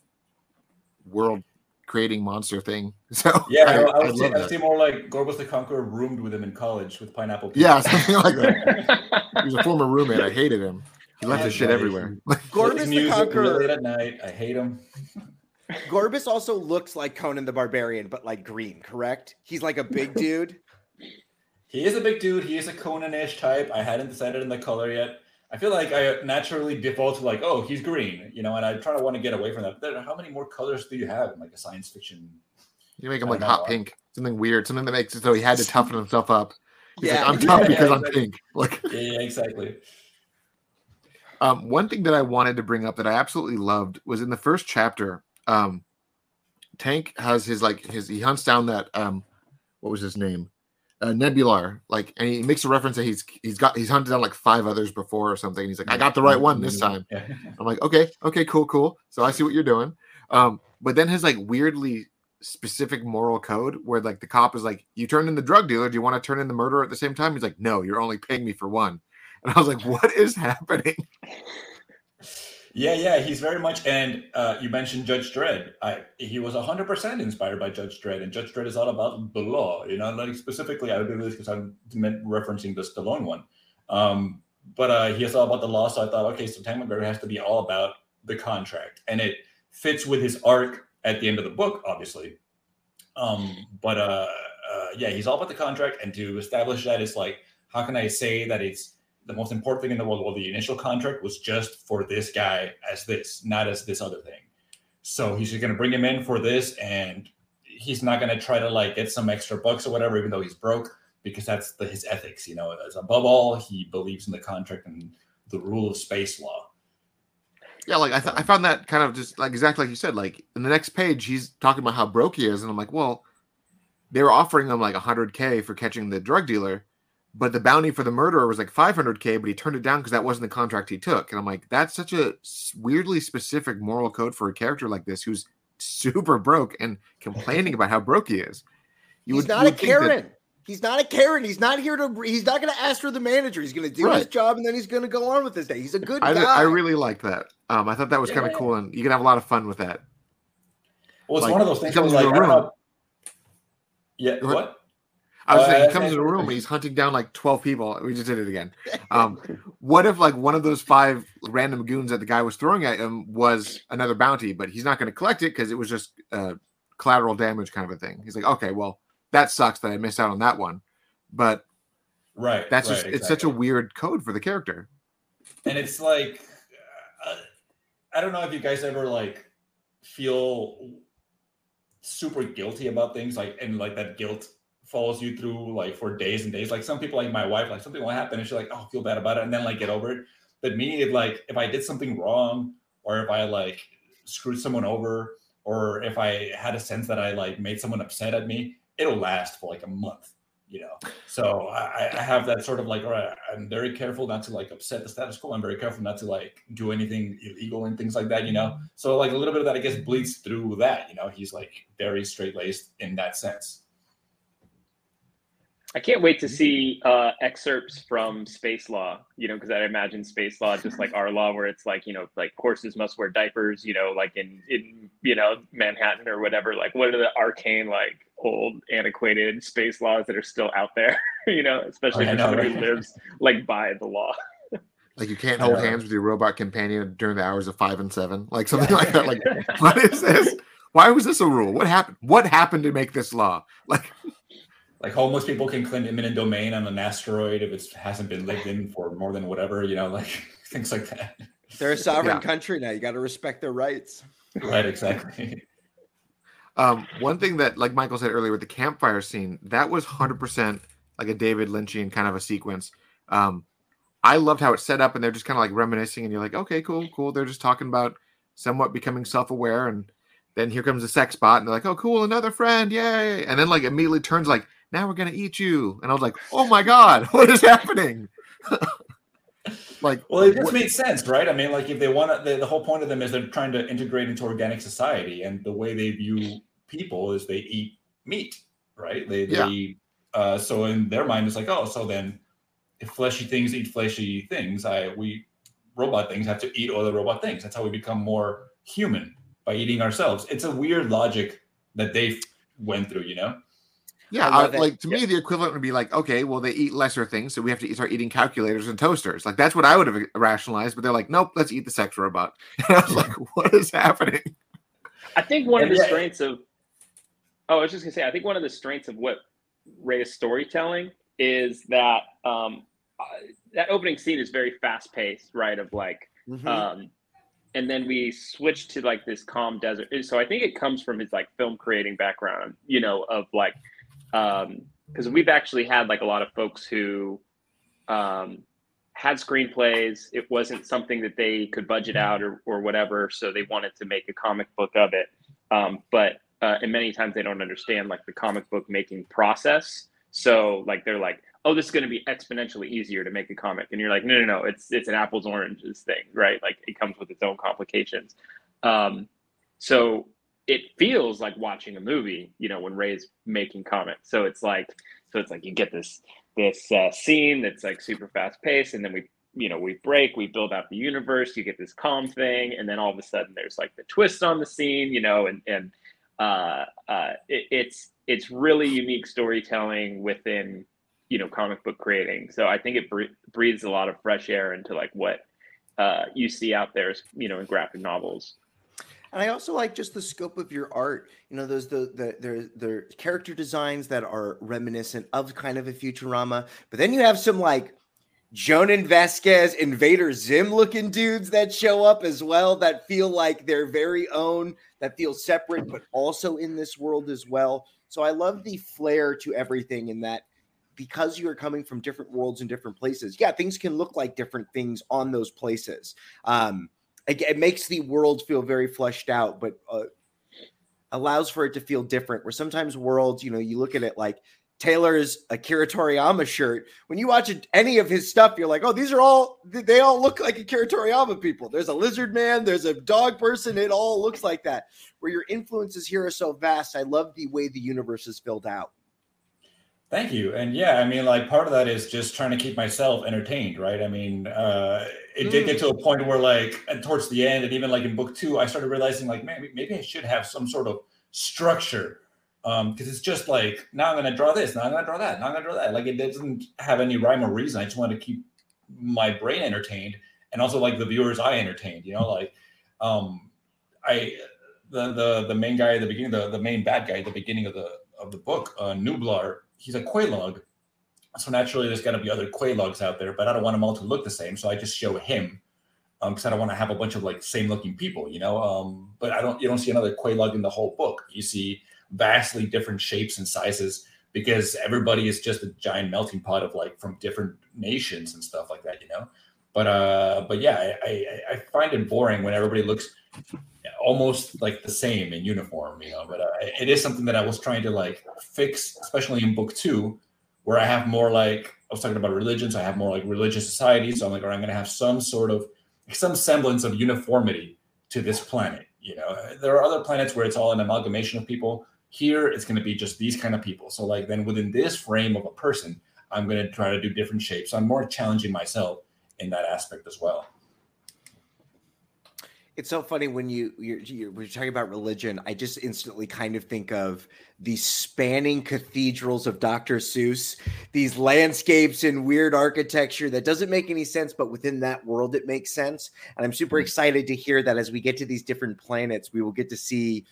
world creating monster thing. So yeah, I, I, I would, say, I would say more like Gorbis the Conqueror roomed with him in college with Pineapple. Pete. Yeah, something like that. he was a former roommate. I hated him. He left his shit everywhere. Gorbis the Conqueror. Late at night. I hate him. Gorbis also looks like Conan the Barbarian, but like green. Correct? He's like a big dude. He is a big dude. He is a Conan-ish type. I hadn't decided on the color yet. I feel like I naturally default to like, oh, he's green, you know, and I try to want to get away from that. How many more colors do you have in like a science fiction? You make him like hot pink, something weird, something that makes it so he had to toughen himself up. He's yeah, like, I'm tough yeah, because yeah, I'm pink. Like, yeah, yeah, exactly. Um, one thing that I wanted to bring up that I absolutely loved was in the first chapter. Um, Tank has his like his he hunts down that um, what was his name? Uh, Nebular, like, and he makes a reference that he's he's got he's hunted down like five others before or something. he's like, I got the right one this time. I'm like, okay, okay, cool, cool. So I see what you're doing. Um, but then his like weirdly specific moral code where like the cop is like, you turn in the drug dealer, do you want to turn in the murderer at the same time? He's like, no, you're only paying me for one. And I was like, what is happening? Yeah, yeah, he's very much. And uh, you mentioned Judge Dredd. I, he was hundred percent inspired by Judge Dredd, and Judge Dredd is all about the law. You know, like specifically, I would do this because I'm referencing the Stallone one. Um, but uh, he is all about the law. So I thought, okay, so McGreggor has to be all about the contract, and it fits with his arc at the end of the book, obviously. Um, but uh, uh, yeah, he's all about the contract, and to establish that, it's like, how can I say that it's the most important thing in the world. Well, the initial contract was just for this guy as this, not as this other thing. So he's just going to bring him in for this, and he's not going to try to like get some extra bucks or whatever, even though he's broke, because that's the, his ethics. You know, as above all, he believes in the contract and the rule of space law. Yeah, like I, th- I found that kind of just like exactly like you said. Like in the next page, he's talking about how broke he is, and I'm like, well, they were offering him like 100k for catching the drug dealer but the bounty for the murderer was like 500k but he turned it down because that wasn't the contract he took. And i'm like that's such a weirdly specific moral code for a character like this who's super broke and complaining about how broke he is. You he's would, not a karen that, he's not a karen. He's not here to he's not going to ask for the manager. He's going to do right. his job and then he's going to go on with his day. He's a good I, guy. I really like that. Um, i thought that was yeah. kind of cool and you can have a lot of fun with that. Well it's like, one of those things like, yeah what I was saying he comes in the room and he's hunting down like 12 people. We just did it again. Um, what if like one of those five random goons that the guy was throwing at him was another bounty, but he's not going to collect it because it was just uh, collateral damage kind of a thing. He's like, okay, well, that sucks that I missed out on that one. But Right. That's right, just it's such a weird code for the character. and it's like uh, i don't know if you guys ever like feel super guilty about things like and like that guilt follows you through like for days and days. Like some people like my wife like something will happen and she's like oh feel bad about it and then like get over it. But me if like if i did something wrong or if i like screwed someone over or if i had a sense that i like made someone upset at me it'll last for like a month you know? So I, I have that sort of like all right i'm very careful not to like upset the status quo. I'm very careful not to like do anything illegal and things like that you know? Mm-hmm. So like a little bit of that i guess bleeds through that you know? He's like very straight laced in that sense I can't wait to see uh, excerpts from Space Law, you know, because I imagine Space Law just like our law, where it's like, you know, like horses must wear diapers, you know, like in, in you know, Manhattan or whatever. Like, what are the arcane, like old, antiquated space laws that are still out there, you know, especially I for know, somebody who lives like by the law. Like you can't hold hands with your robot companion during the hours of five and seven, like something like that. Like, what is this? Why was this a rule? What happened? What happened to make this law? Like, like homeless people can claim eminent domain on an asteroid if it hasn't been lived in for more than whatever you know like things like that They're a sovereign Yeah. country now. You got to respect their rights. right exactly um, one thing that, like Michael said earlier, with the campfire scene, that was hundred percent like a David Lynchian kind of a sequence. Um, I loved how it set up, and they're just kind of like reminiscing, and you're like, okay, cool, cool. They're just talking about somewhat becoming self-aware, and then here comes the sex bot, and they're like, oh, cool, another friend, yay! And then like immediately turns like, now we're gonna eat you, and I was like, oh my god, what is happening? like, well it just what- makes sense right? I mean like if they want to the, the whole point of them is they're trying to integrate into organic society and the way they view people is they eat meat right? They, Yeah. they uh so in their mind it's like oh so then if fleshy things eat fleshy things i we robot things have to eat other robot things. That's how we become more human by eating ourselves. It's a weird logic that they went through you know Yeah, I I- like to me, the equivalent would be like, okay, well, they eat lesser things, so we have to start eating calculators and toasters. Like that's what I would have rationalized, but they're like, nope, let's eat the sex robot. And I was like, what is happening? I think one of the yeah- strengths of oh, I was just gonna say, I think one of the strengths of what Rey's storytelling is that um, uh, that opening scene is very fast paced, right? Of like, Mhm. um, and then we switch to like this calm desert. So I think it comes from his like film creating background, you know, of like, because we've actually had like a lot of folks who um, had screenplays. It wasn't something that they could budget out or, or whatever, so they wanted to make a comic book of it. Um, but uh, and many times they don't understand like the comic book making process. So like they're like, oh, this is going to be exponentially easier to make a comic, and you're like, no, no, no, it's it's an apples oranges thing, right? Like it comes with its own complications. Um, so it feels like watching a movie, you know, when Rey's making comments. So it's like, so it's like you get this this uh, scene that's like super fast paced, and then we, you know, we break, we build out the universe, you get this calm thing, and then all of a sudden there's like the twist on the scene, you know, and and uh, uh, it, it's it's really unique storytelling within you know comic book creating. So I think it bre- breathes a lot of fresh air into like what uh, you see out there, you know, in graphic novels. And I also like just the scope of your art. You know, those the the there there character designs that are reminiscent of kind of a Futurama, but then you have some like Jhonen Vasquez, Invader Zim looking dudes that show up as well that feel like their very own, that feel separate, but also in this world as well. So I love the flair to everything in that because you are coming from different worlds and different places. Yeah, things can look like different things on those places. Um, it, makes the world feel very fleshed out, but uh, allows for it to feel different. Where sometimes worlds, you know, you look at it like Taylor's Akira Toriyama shirt. When you watch any of his stuff, you're like, oh, these are all they all look like Akira Toriyama people. There's a lizard man, there's a dog person. It all looks like that. Where your influences here are so vast. I love the way the universe is filled out. Thank you. And yeah, I mean, like part of that is just trying to keep myself entertained, right? I mean, uh, it did get to a point where, like, towards the end, and even like in book two, I started realizing, like, maybe maybe I should have some sort of structure, um, because it's just like now I'm going to draw this, now I'm going to draw that, now I'm going to draw that. Like, it doesn't have any rhyme or reason. I just want to keep my brain entertained and also like the viewers I entertained. You know, like, um, I the the the main guy at the beginning, the the main bad guy at the beginning of the of the book, uh, Nublar he's a Quelaag, So naturally, there's got to be other Quelaag's out there, but I don't want them all to look the same. So I just show him because um, I don't want to have a bunch of like same looking people, you know. Um, but I don't, you don't see another Quelaag in the whole book. You see vastly different shapes and sizes because everybody is just a giant melting pot of like from different nations and stuff like that, you know. But uh, but yeah, I, I, I find it boring when everybody looks almost like the same in uniform, you know. But uh, it is something that I was trying to like fix, especially in book two, where I have more like I was talking about religions. I have more like religious societies. So I'm like, all right, I'm going to have some sort of some semblance of uniformity to this planet. You know, there are other planets where it's all an amalgamation of people. Here, it's going to be just these kind of people. So, like, then within this frame of a person, I'm going to try to do different shapes. I'm more challenging myself in that aspect as well. It's so funny when you you're, you're, you're talking about religion i just instantly kind of think of the spanning cathedrals of dr seuss these landscapes and weird architecture that doesn't make any sense but within that world it makes sense. And i'm super mm-hmm. excited to hear that as we get to these different planets we will get to see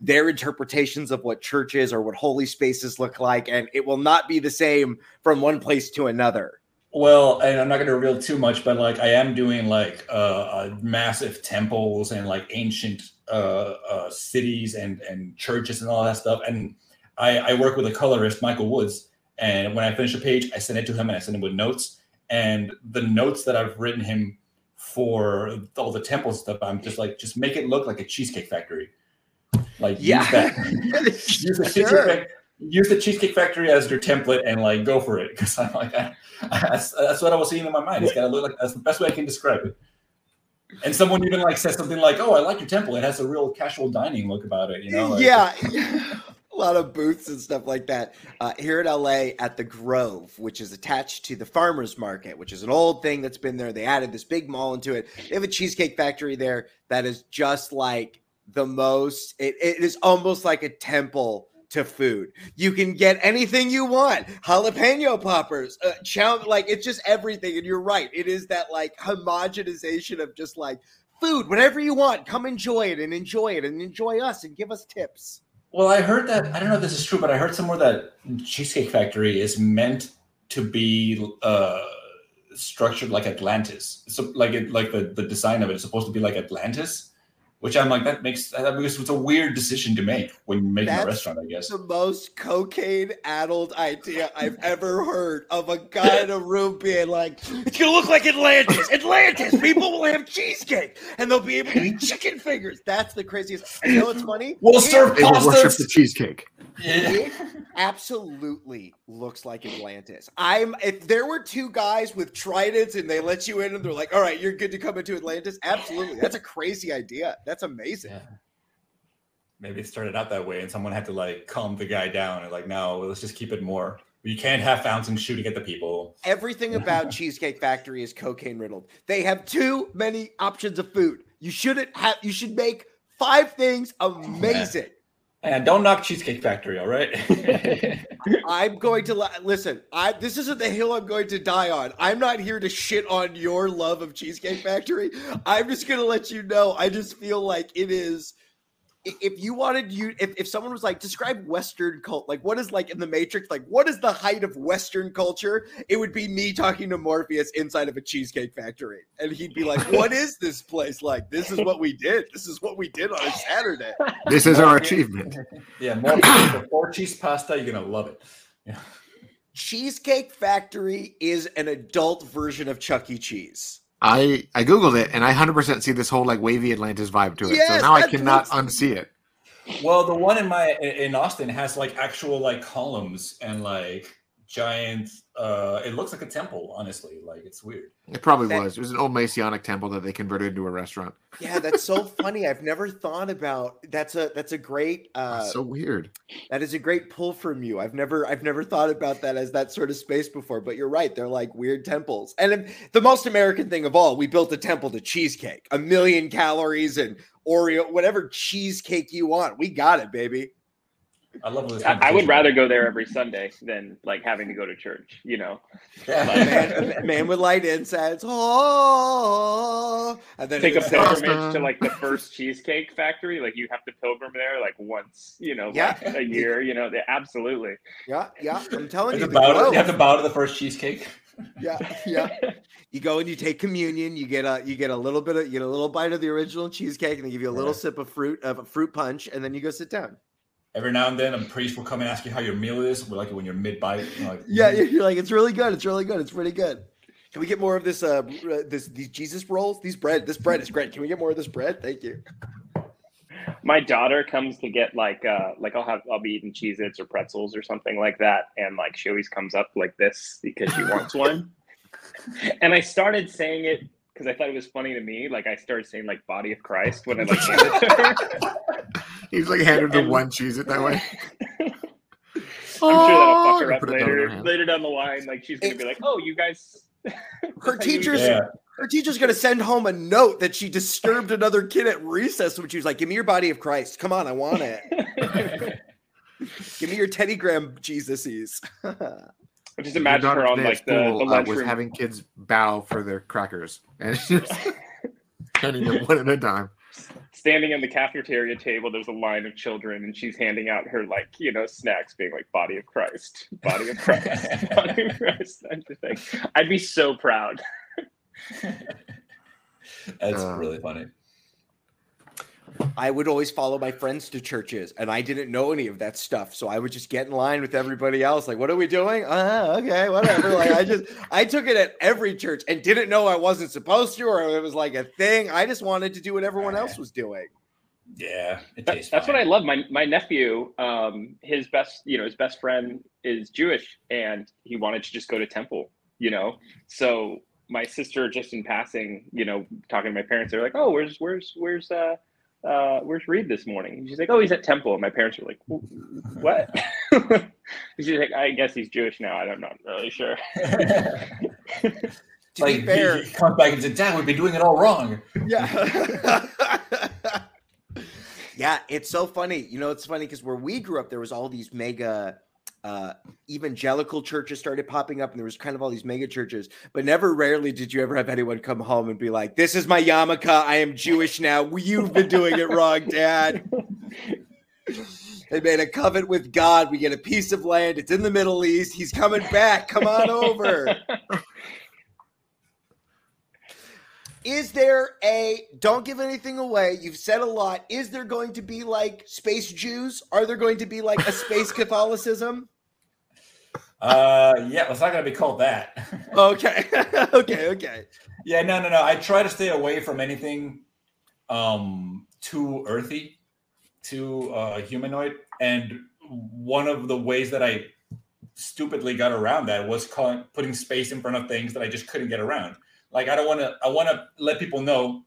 their interpretations of what churches or what holy spaces look like and it will not be the same from one place to another well, and I'm not going to reveal too much, but like I am doing like uh, uh massive temples and like ancient uh, uh, cities and and churches and all that stuff. And I, I work with a colorist, Michael Woods, and when I finish a page, I send it to him and I send him with notes. And the notes that I've written him for all the temple stuff, I'm just like, just make it look like a cheesecake factory. Like yeah. use that. use the sure use the Cheesecake Factory as your template and like go for it because I'm like I, that's, that's what I was seeing in my mind. It's got to look like that's the best way I can describe it. And someone even like says something like, "Oh, I like your temple. It has a real casual dining look about it." You know? Like, yeah. a lot of booths and stuff like that. Uh, here in LA at the Grove, which is attached to the farmers market, which is an old thing that's been there. They added this big mall into it. They have a cheesecake factory there that is just like the most, it, it is almost like a temple to food. You can get anything you want. Jalapeno poppers, uh, chow, like it's just everything. And you're right. It is that like homogenization of just like food, whatever you want. Come enjoy it and enjoy it and enjoy us and give us tips. Well, I heard that I don't know if this is true, but I heard somewhere that Cheesecake Factory is meant to be uh structured like Atlantis. So like it like the, the design of it is supposed to be like Atlantis which I'm like, that makes that makes it's a weird decision to make when you're making That's a restaurant, I guess. The most cocaine addled idea I've ever heard of a guy in a room being like, it's gonna look like Atlantis. Atlantis, people will have cheesecake and they'll be able to eat chicken fingers. That's the craziest. You know what's funny? We'll serve they will worship the cheesecake. It absolutely looks like Atlantis. I'm if there were two guys with tridents and they let you in and they're like, all right, you're good to come into Atlantis. Absolutely. That's a crazy idea. That's amazing. Yeah. Maybe it started out that way and someone had to like calm the guy down and like, no, let's just keep it more. You can't have fountains shooting at the people. Everything about Cheesecake Factory is cocaine riddled. They have too many options of food. You shouldn't have you should make five things amazing. And don't knock Cheesecake Factory, all right? I'm going to listen. I this isn't the hill I'm going to die on. I'm not here to shit on your love of Cheesecake Factory. I'm just going to let you know. I just feel like it is if you wanted you if, if someone was like describe western cult like what is like in the matrix like what is the height of western culture? It would be me talking to morpheus inside of a cheesecake factory. And he'd be like what is this place like? This is what we did. This is what we did on a saturday. This is our achievement. Yeah more four cheese pasta you're gonna love it. Yeah cheesecake factory is an adult version of chuck e. Cheese I I googled it and I hundred percent see this whole like wavy Atlantis vibe to it. Yes, so now I cannot unsee it. Well, the one in my in Austin has like actual like columns and like giant uh it looks like a temple honestly like it's weird. It probably that, was. It was an old messianic temple that they converted into a restaurant. Yeah that's so funny. I've never thought about that's a that's a great uh that's so weird. that is a great pull from you. I've never i've never thought about that as that sort of space before but you're right they're like weird temples. And the most american thing of all we built a temple to cheesecake a million calories and oreo whatever cheesecake you want. We got it baby I love this. I, I would rather go there every Sunday than like having to go to church. You know, Yeah. man, man would light incense. Oh, and then take a it would pilgrimage to like the first cheesecake factory. Like you have to pilgrim there like once, you know, Yeah. like a year. You know, they, absolutely. Yeah, yeah. I'm telling You you, have, to bow to, you have to bow to the first cheesecake. yeah, yeah. You go and you take communion. You get a you get a little bit of you get a little bite of the original cheesecake, and they give you a little Yeah. sip of fruit of a fruit punch, and then you go sit down. Every now and then, a priest will come and ask you how your meal is. We're like when you're mid bite. Like, Yeah, "Mm." you're like it's really good. It's really good. It's pretty good. Can we get more of this? Uh, r- this these Jesus rolls. These bread. This bread is great. Can we get more of this bread? Thank you. My daughter comes to get like uh like I'll have I'll be eating Cheez Its or pretzels or something like that, and like she always comes up like this because she wants one. And I started saying it because I thought it was funny to me. Like I started saying like body of Christ when I like handed it to her. He's like handed the one cheese it that way. I'm sure that'll fuck oh, her Oh, up put down her later later down the line. Like she's gonna be like, "Oh, you guys." Her teachers- Yeah. Her teacher's gonna send home a note that she disturbed another kid at recess when she was like, "Give me your body of Christ. Come on, I want it. Give me your Teddy Graham Jesuses." I just Your imagine daughter her on today at like the, the school, uh, was having kids bow for their crackers and just handing them one at a time. standing in the cafeteria table there's a line of children and she's handing out her like you know snacks being like body of christ body of christ body of christ I just think i'd be so proud That's Uh, really funny. I would always follow my friends to churches, and I didn't know any of that stuff. So I would just get in line with everybody else. Like, what are we doing? Uh, okay, whatever. like, I just, I took it at every church and didn't know I wasn't supposed to, or it was like a thing. I just wanted to do what everyone else was doing. Yeah, it That- that's what i love my my nephew um his best you know his best friend is jewish and he wanted to just go to temple you know so my sister just in passing you know talking to my parents they're like oh where's where's where's uh uh, where's Reed this morning? And she's like, oh, he's at temple. And my parents were like, what? And she's like, I guess he's Jewish now. I'm not really sure. To like be fair, he, he comes back and says, "Dad, we've been doing it all wrong." Yeah. yeah, it's so funny. You know, it's funny because where we grew up, there was all these mega uh evangelical churches started popping up and there was kind of all these mega churches but never rarely did you ever have anyone come home and be like this is my yarmulke. I am jewish now. You've been doing it wrong dad. They made a covenant with god. We get a piece of land. It's in the middle east. He's coming back. Come on over Is there a don't give anything away? You've said a lot. Is there going to be like space Jews? Are there going to be like a space Catholicism? Uh, yeah, it's not gonna be called that. Okay. okay, okay. yeah, no, no, no. I try to stay away from anything um too earthy, too uh, humanoid. And one of the ways that I stupidly got around that was calling, putting space in front of things that I just couldn't get around. Like I don't want to. I want to let people know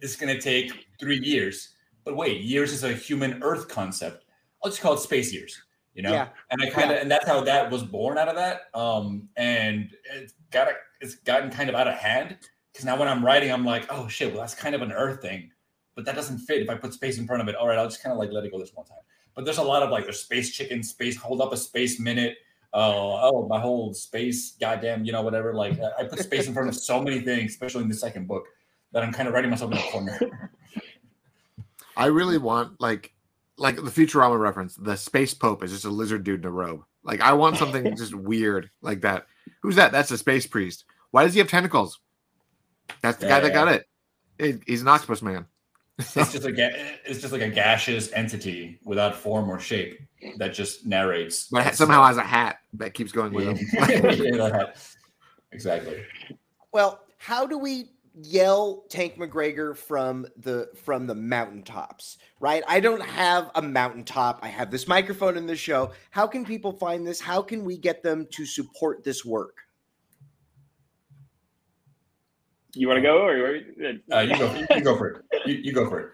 this is going to take three years. But wait, years is a human Earth concept. I'll just call it space years. You know, Yeah. and I kind of, and that's how that was born out of that. Um, and it's got, it's gotten kind of out of hand because now when I'm writing, I'm like, oh shit, well that's kind of an Earth thing, but that doesn't fit if I put space in front of it. All right, I'll just kind of like let it go this one time. But there's a lot of like there's space chicken, space hold up a space minute. Oh, oh, my whole space, goddamn, you know, whatever. Like I I put space in front of so many things, especially in the second book, that I'm kind of writing myself in a corner. I really want like like the Futurama reference. The space pope is just a lizard dude in a robe. Like I want something just weird like that. Who's that? That's a space priest. Why does he have tentacles? That's the guy that Yeah. got it. It- He's an octopus man. it's just like a, it's just like a gaseous entity without form or shape that just narrates. but somehow has a hat that keeps going with him. Yeah, that- exactly. Well, how do we yell Tank McGreggor from the from the mountaintops? Right? I don't have a mountaintop. I have this microphone in this show. How can people find this? How can we get them to support this work? You want to go or Uh, you go. You go for it. You, you go for it.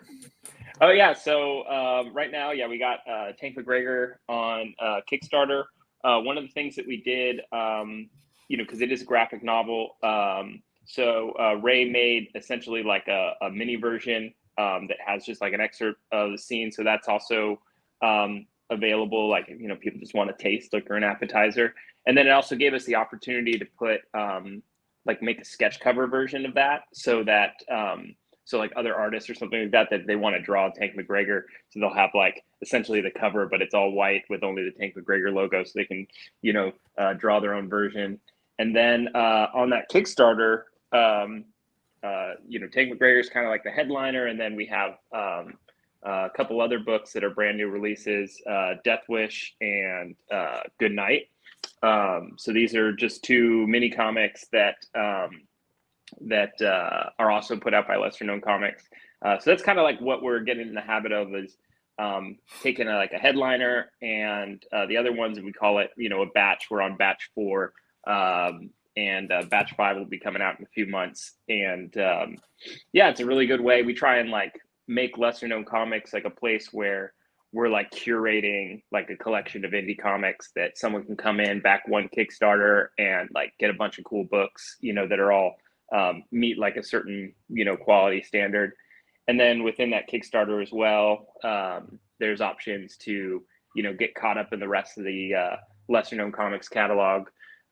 Oh yeah, so um, right now, yeah, we got uh, Tank McGreggor on uh, Kickstarter. Uh, one of the things that we did, um, you know, because it is a graphic novel, um, so uh, Rey made essentially like a, a mini version um, that has just like an excerpt of the scene. So that's also um, available. Like you know, people just want to taste liquor an appetizer, and then it also gave us the opportunity to put um, like make a sketch cover version of that, so that um, so like other artists or something like that that they want to draw Tank McGreggor, so they'll have like essentially the cover, but it's all white with only the Tank McGreggor logo, so they can you know uh, draw their own version. And then uh, on that Kickstarter, um, uh, you know, Tank McGreggor is kind of like the headliner, and then we have um, a couple other books that are brand new releases: uh, Death Wish and uh, Good Night. Um, so these are just two mini comics that um, that uh, are also put out by lesser known comics. Uh, so that's kind of like what we're getting in the habit of is um, taking a, like a headliner and the other ones we call it, you know, a batch. We're on batch four. Um, and uh, batch five will be coming out in a few months. And um, yeah, it's a really good way. We try and like make lesser known comics like a place where we're like curating like a collection of indie comics that someone can come in, back one Kickstarter, and like get a bunch of cool books, you know, that are all um, meet like a certain you know quality standard. And then within that Kickstarter as well, um, there's options to you know get caught up in the rest of the uh, lesser known comics catalog.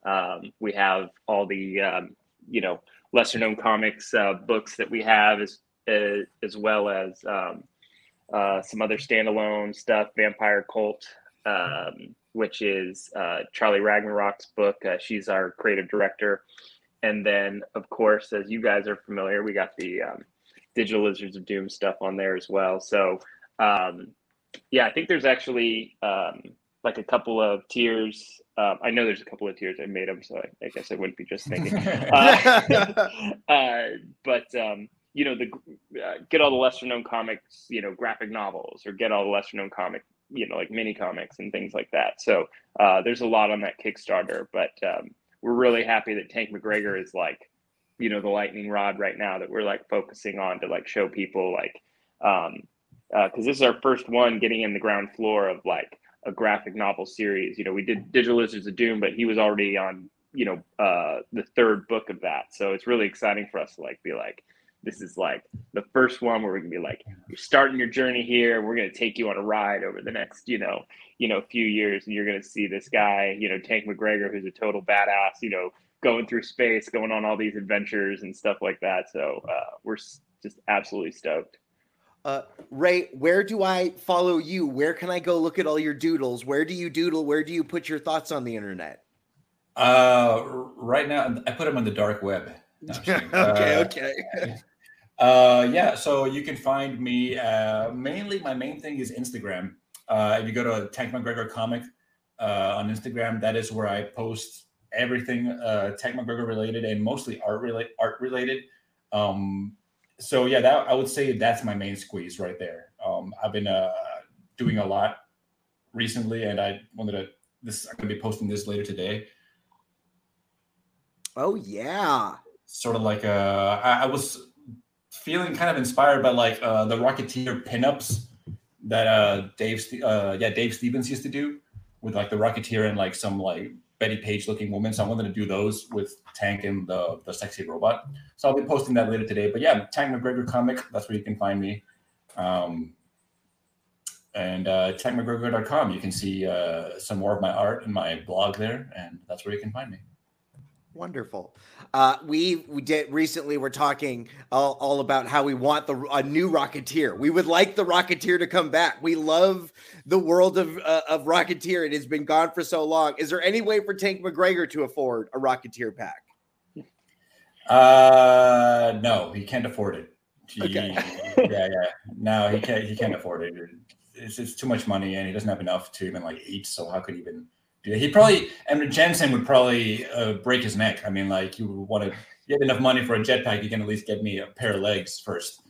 Um, we have all the um, you know lesser known comics uh, books that we have as uh, as well as um, uh, some other standalone stuff. Vampire Cult, um, which is uh, Charlie Ragnarok's book. Uh, she's our creative director, and then of course, as you guys are familiar, we got the um, Digital Lizards of Doom stuff on there as well. So um, yeah, I think there's actually like a couple of tiers. Um, I know there's a couple of tiers. I made them, so I, I guess I wouldn't be just thinking. uh, uh, but um, you know, the uh, get all the lesser known comics, you know, graphic novels, or get all the lesser known comic, you know, like mini comics and things like that. So uh, there's a lot on that Kickstarter, but um, we're really happy that Tank McGreggor is like, you know, the lightning rod right now that we're like focusing on to like show people like, because um, uh, this is our first one getting in the ground floor of like a graphic novel series. You know, we did Digital Lizards of Doom, but he was already on, you know, uh, the third book of that. So it's really exciting for us to like be like, this is like the first one where we're gonna be like, you're starting your journey here. We're gonna take you on a ride over the next, you know, you know, few years, and you're gonna see this guy, you know, Tank McGreggor, who's a total badass, you know, going through space, going on all these adventures and stuff like that. So uh, we're just absolutely stoked. Uh, Rey, where do I follow you? Where can I go look at all your doodles? Where do you doodle? Where do you put your thoughts on the internet? Uh, right now, I put them on the dark web. No, okay, uh, okay. Uh, yeah, so you can find me. Uh, mainly, my main thing is Instagram. Uh, if you go to Tank McGreggor Comic uh, on Instagram, that is where I post everything uh, Tank McGreggor related and mostly art related. Art related. Um, so yeah, that I would say that's my main squeeze right there. Um, I've been uh, doing a lot recently, and I wanted to. This I'm gonna be posting this later today. Oh yeah, sort of like uh, I, I was feeling kind of inspired by like uh, the Rocketeer pinups that uh, Dave, uh, yeah, Dave Stevens used to do with like the Rocketeer and like some like Bettie Page looking woman. So I wanted to do those with Tank and the the sexy robot. So I'll be posting that later today. But yeah, Tank McGreggor comic. That's where you can find me. Um, and uh, tankmcgregor.com. You can see uh, some more of my art in my blog there, and that's where you can find me. Wonderful. Uh, we we did recently. We're talking all, all about how we want the a new Rocketeer. We would like the Rocketeer to come back. We love the world of uh, of Rocketeer. It has been gone for so long. Is there any way for Tank McGreggor to afford a Rocketeer pack? Uh, no, he can't afford it. He, Okay. yeah, yeah. No, he can't. He can't afford it. It's, it's too much money, and he doesn't have enough to even like eat. So how could he even do that? He probably. I mean, Jensen would probably uh, break his neck. I mean, like you would want to. You have enough money for a jetpack. You can at least get me a pair of legs first,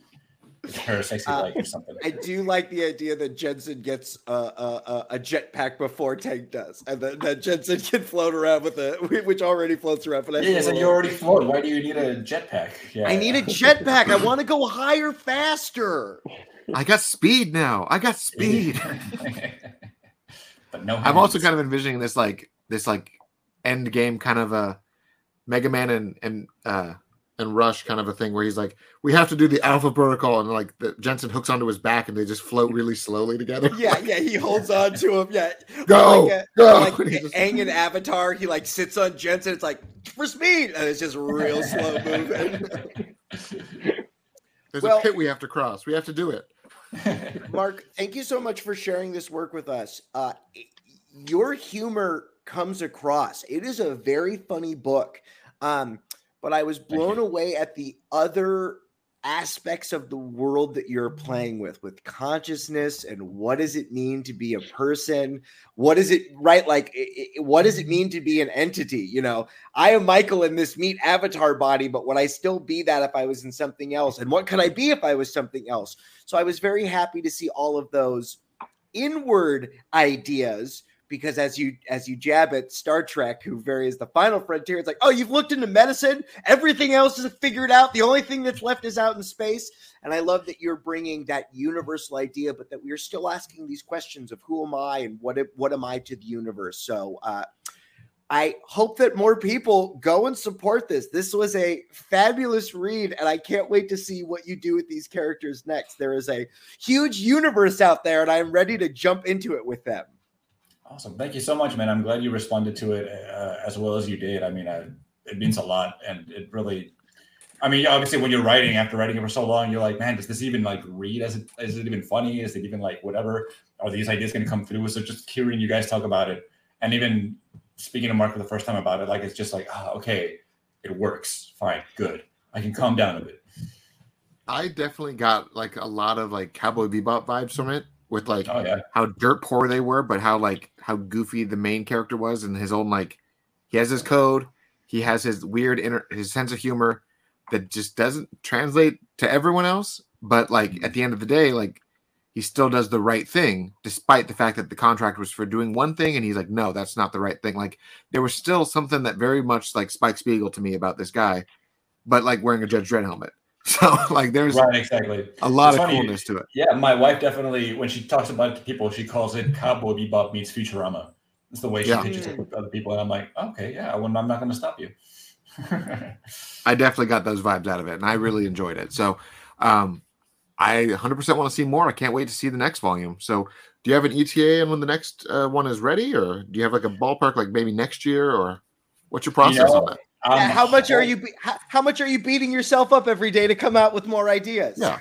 a pair of sexy Uh, legs or something. I do like the idea that Jensen gets a a, a, a jetpack before Tank does, and that, that Jensen can float around with it, which already floats around. But I Yeah, feel so you little- already float. Why do you need a jetpack? Yeah, I need a jetpack. I want to go higher, faster. I got speed now. I got speed. but no. I'm also kind of envisioning this like this like end game kind of a Mega Man and and uh and Rush kind of a thing where he's like, we have to do the Alpha Protocol, and like the Jensen hooks onto his back, and they just float really slowly together. Yeah, yeah, he holds on to him. Yeah, Go, like, go. like And just- Aang in Avatar, he like sits on Jensen. It's like for speed, and it's just real slow moving. There's well- a pit we have to cross. We have to do it. Mark, thank you so much for sharing this work with us. Uh, your humor comes across. It is a very funny book, um, but I was blown away at the other aspects of the world that you're playing with with consciousness and what does it mean to be a person? What is it right? Like i- i- what does it mean to be an entity? You know i am michael in this meat avatar body but would i still be that if i was in something else? And what could i be if i was something else? So I was very happy to see all of those inward ideas because as you as you jab at Star Trek, who varies the final frontier, it's like, oh, you've looked into medicine, everything else is figured out. The only thing that's left is out in space. And I love that you're bringing that universal idea, but that we are still asking these questions of who am I and what what am I to the universe. So uh, I hope that more people go and support this. This was a fabulous read, and I can't wait to see what you do with these characters next. There is a huge universe out there, and I'm ready to jump into it with them. Awesome. Thank you so much, man. I'm glad you responded to it uh, as well as you did. I mean, I, it means a lot. And it really, I mean, obviously, when you're writing, after writing it for so long, you're like, man, does this even like read? Is it, is it even funny? Is it even like whatever? Are these ideas going to come through? So just hearing you guys talk about it and even speaking to Mark for the first time about it, like, it's just like, oh, okay, it works. Fine. Good. I can calm down a bit. I definitely got like a lot of like Cowboy Bebop vibes from it, with like Oh, yeah. how dirt poor they were, but how like how goofy the main character was, and his own like he has his code, he has his weird inner his sense of humor that just doesn't translate to everyone else. But like at mm-hmm. the end of the day, like he still does the right thing, despite the fact that the contract was for doing one thing, and he's like, no, that's not the right thing. Like there was still something that very much like Spike Spiegel to me about this guy, but like wearing a Judge Dredd helmet. So like there's Right. Exactly. a lot It's of funny, coolness to it. Yeah, my wife definitely, when she talks about it to people, she calls it Cowboy Bebop meets Futurama. It's the way she Yeah. pitches it with other people, and I'm like, okay, yeah, well, I'm not going to stop you. I definitely got those vibes out of it, and I really enjoyed it. So, um, I 100% want to see more. I can't wait to see the next volume. So, do you have an ETA on when the next uh, one is ready, or do you have like a ballpark, like maybe next year, or what's your process know, on that? I'm how much are you? Be- how, how much are you beating yourself up every day to come out with more ideas? Yeah,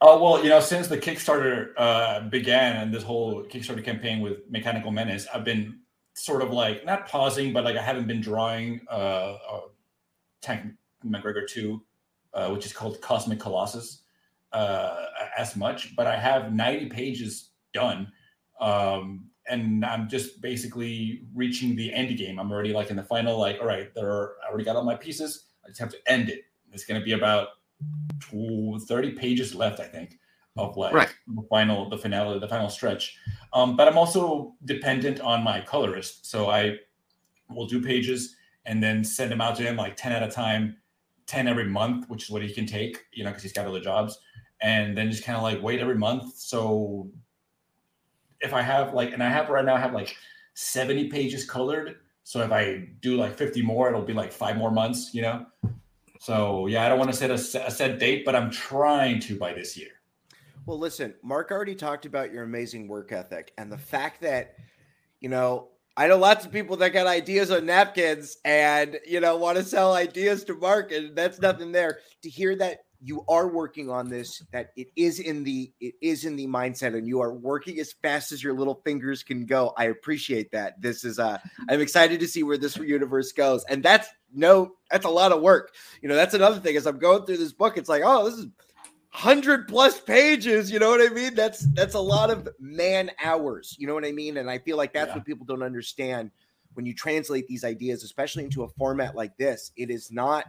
Oh well, you know, since the Kickstarter uh, began and this whole Kickstarter campaign with Mechanical Menace, I've been sort of like not pausing, but like I haven't been drawing uh, uh Tank McGreggor two, uh, which is called Cosmic Colossus, uh, as much. But I have ninety pages done, um, and I'm just basically reaching the end game. I'm already like in the final, like all right, there are I already got all my pieces. I just have to end it. It's going to be about tw- 30 pages left, I think, of like Right. the final, the finale, the final stretch. Um, but I'm also dependent on my colorist. So I will do pages and then send them out to him like 10 at a time, 10 every month, which is what he can take, you know, because he's got other jobs. And then just kind of like wait every month. So if I have like, and I have right now, I have like 70 pages colored. So if I do like 50 more, it'll be like five more months, you know? So yeah, I don't want to set a, a set date, but I'm trying to by this year. Well, listen, Mark already talked about your amazing work ethic and the fact that, you know, I know lots of people that got ideas on napkins and, you know, want to sell ideas to Mark, and that's nothing there. To hear that you are working on this, that it is in the it is in the mindset, and you are working as fast as your little fingers can go. I appreciate that. This is uh I'm excited to see where this universe goes. And that's no, that's a lot of work. You know, that's another thing. As I'm going through this book, it's like, oh, this is hundred plus pages. You know what I mean? That's that's a lot of man hours. You know what I mean? And I feel like that's Yeah. what people don't understand when you translate these ideas, especially into a format like this. It is not,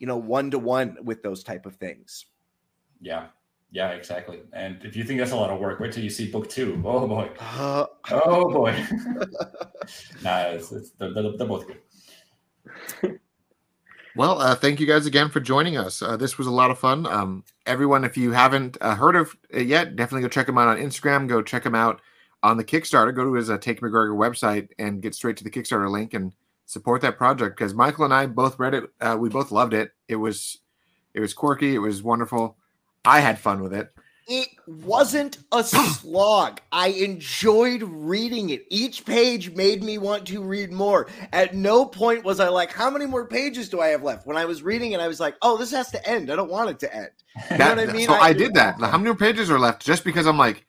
you know, one to one with those type of things. Yeah. Yeah, exactly. And if you think that's a lot of work, wait till you see book two. Oh boy. Uh, Oh boy. nah, it's, it's, they're, they're, they're both good. Well, uh, thank you guys again for joining us. Uh, this was a lot of fun. Um, everyone, if you haven't uh, heard of it yet, definitely go check him out on Instagram. Go check him out on the Kickstarter. Go to his uh, Take McGreggor website and get straight to the Kickstarter link and support that project because Michael and I both read it. Uh, we both loved it. It was it was quirky. It was wonderful. I had fun with it. It wasn't a slog. I enjoyed reading it. Each page made me want to read more. At no point was I like, how many more pages do I have left? When I was reading it, I was like, oh, this has to end. I don't want it to end. You That- know what I mean? So I, did that. How many pages are left? Just because I'm like,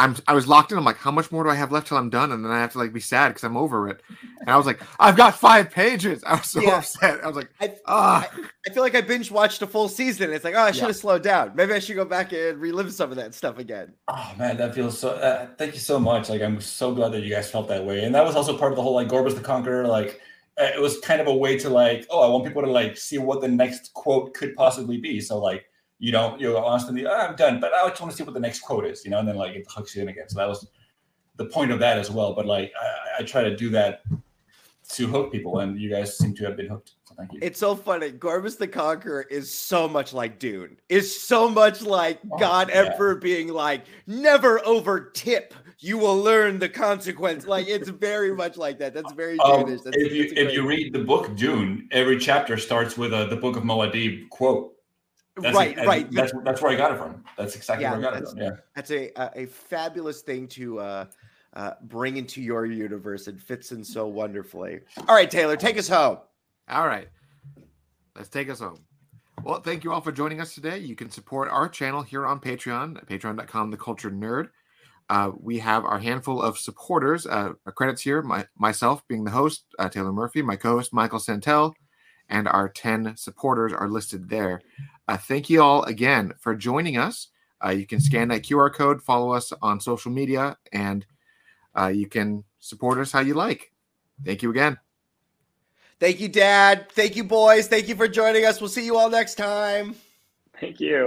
I'm I was locked in. I'm like, how much more do I have left till I'm done? And then I have to like be sad because I'm over it. And I was like, I've got five pages. I was so Yeah. upset. I was like, I, ah. I feel like I binge watched a full season. It's like, oh, I should Yeah. have slowed down. Maybe I should go back and relive some of that stuff again. Oh man, that feels so. Uh, thank you so much. Like I'm so glad that you guys felt that way, and that was also part of the whole like Gorbis the Conqueror. Like uh, it was kind of a way to like, oh, I want people to like see what the next quote could possibly be. So like you don't you know honestly, oh, I'm done, but I just want to see what the next quote is, you know, and then like it hooks you in again. So that was the point of that as well. But like I, I try to do that to hook people, and you guys seem to have been hooked. So thank you. It's so funny. Gorbis the Conqueror is so much like Dune. Is so much like Oh, God yeah. Emperor being like, never over tip. You will learn the consequence. Like it's very much like that. That's very Um, Dune-ish. That's, if you if you read the book Dune, every chapter starts with a the Book of Muad'Dib quote. That's right, it. right. That's that's where I got it from. That's exactly Yeah, where I got it that's- from. Yeah. That's a a, a fabulous thing to uh, uh, bring into your universe. It fits in so wonderfully. All right, Taylor, take us home. All right. Let's take us home. Well, thank you all for joining us today. You can support our channel here on Patreon, patreon.com, the culture nerd. Uh, we have our handful of supporters. Uh, our credits here, my, myself being the host, uh, Taylor Murphy, my co host, Michael Santel, and our 10 supporters are listed there. Uh, thank you all again for joining us. Uh, you can scan that QR code, follow us on social media, and uh, you can support us how you like. Thank you again. Thank you, Dad. Thank you, boys. Thank you for joining us. We'll see you all next time. Thank you.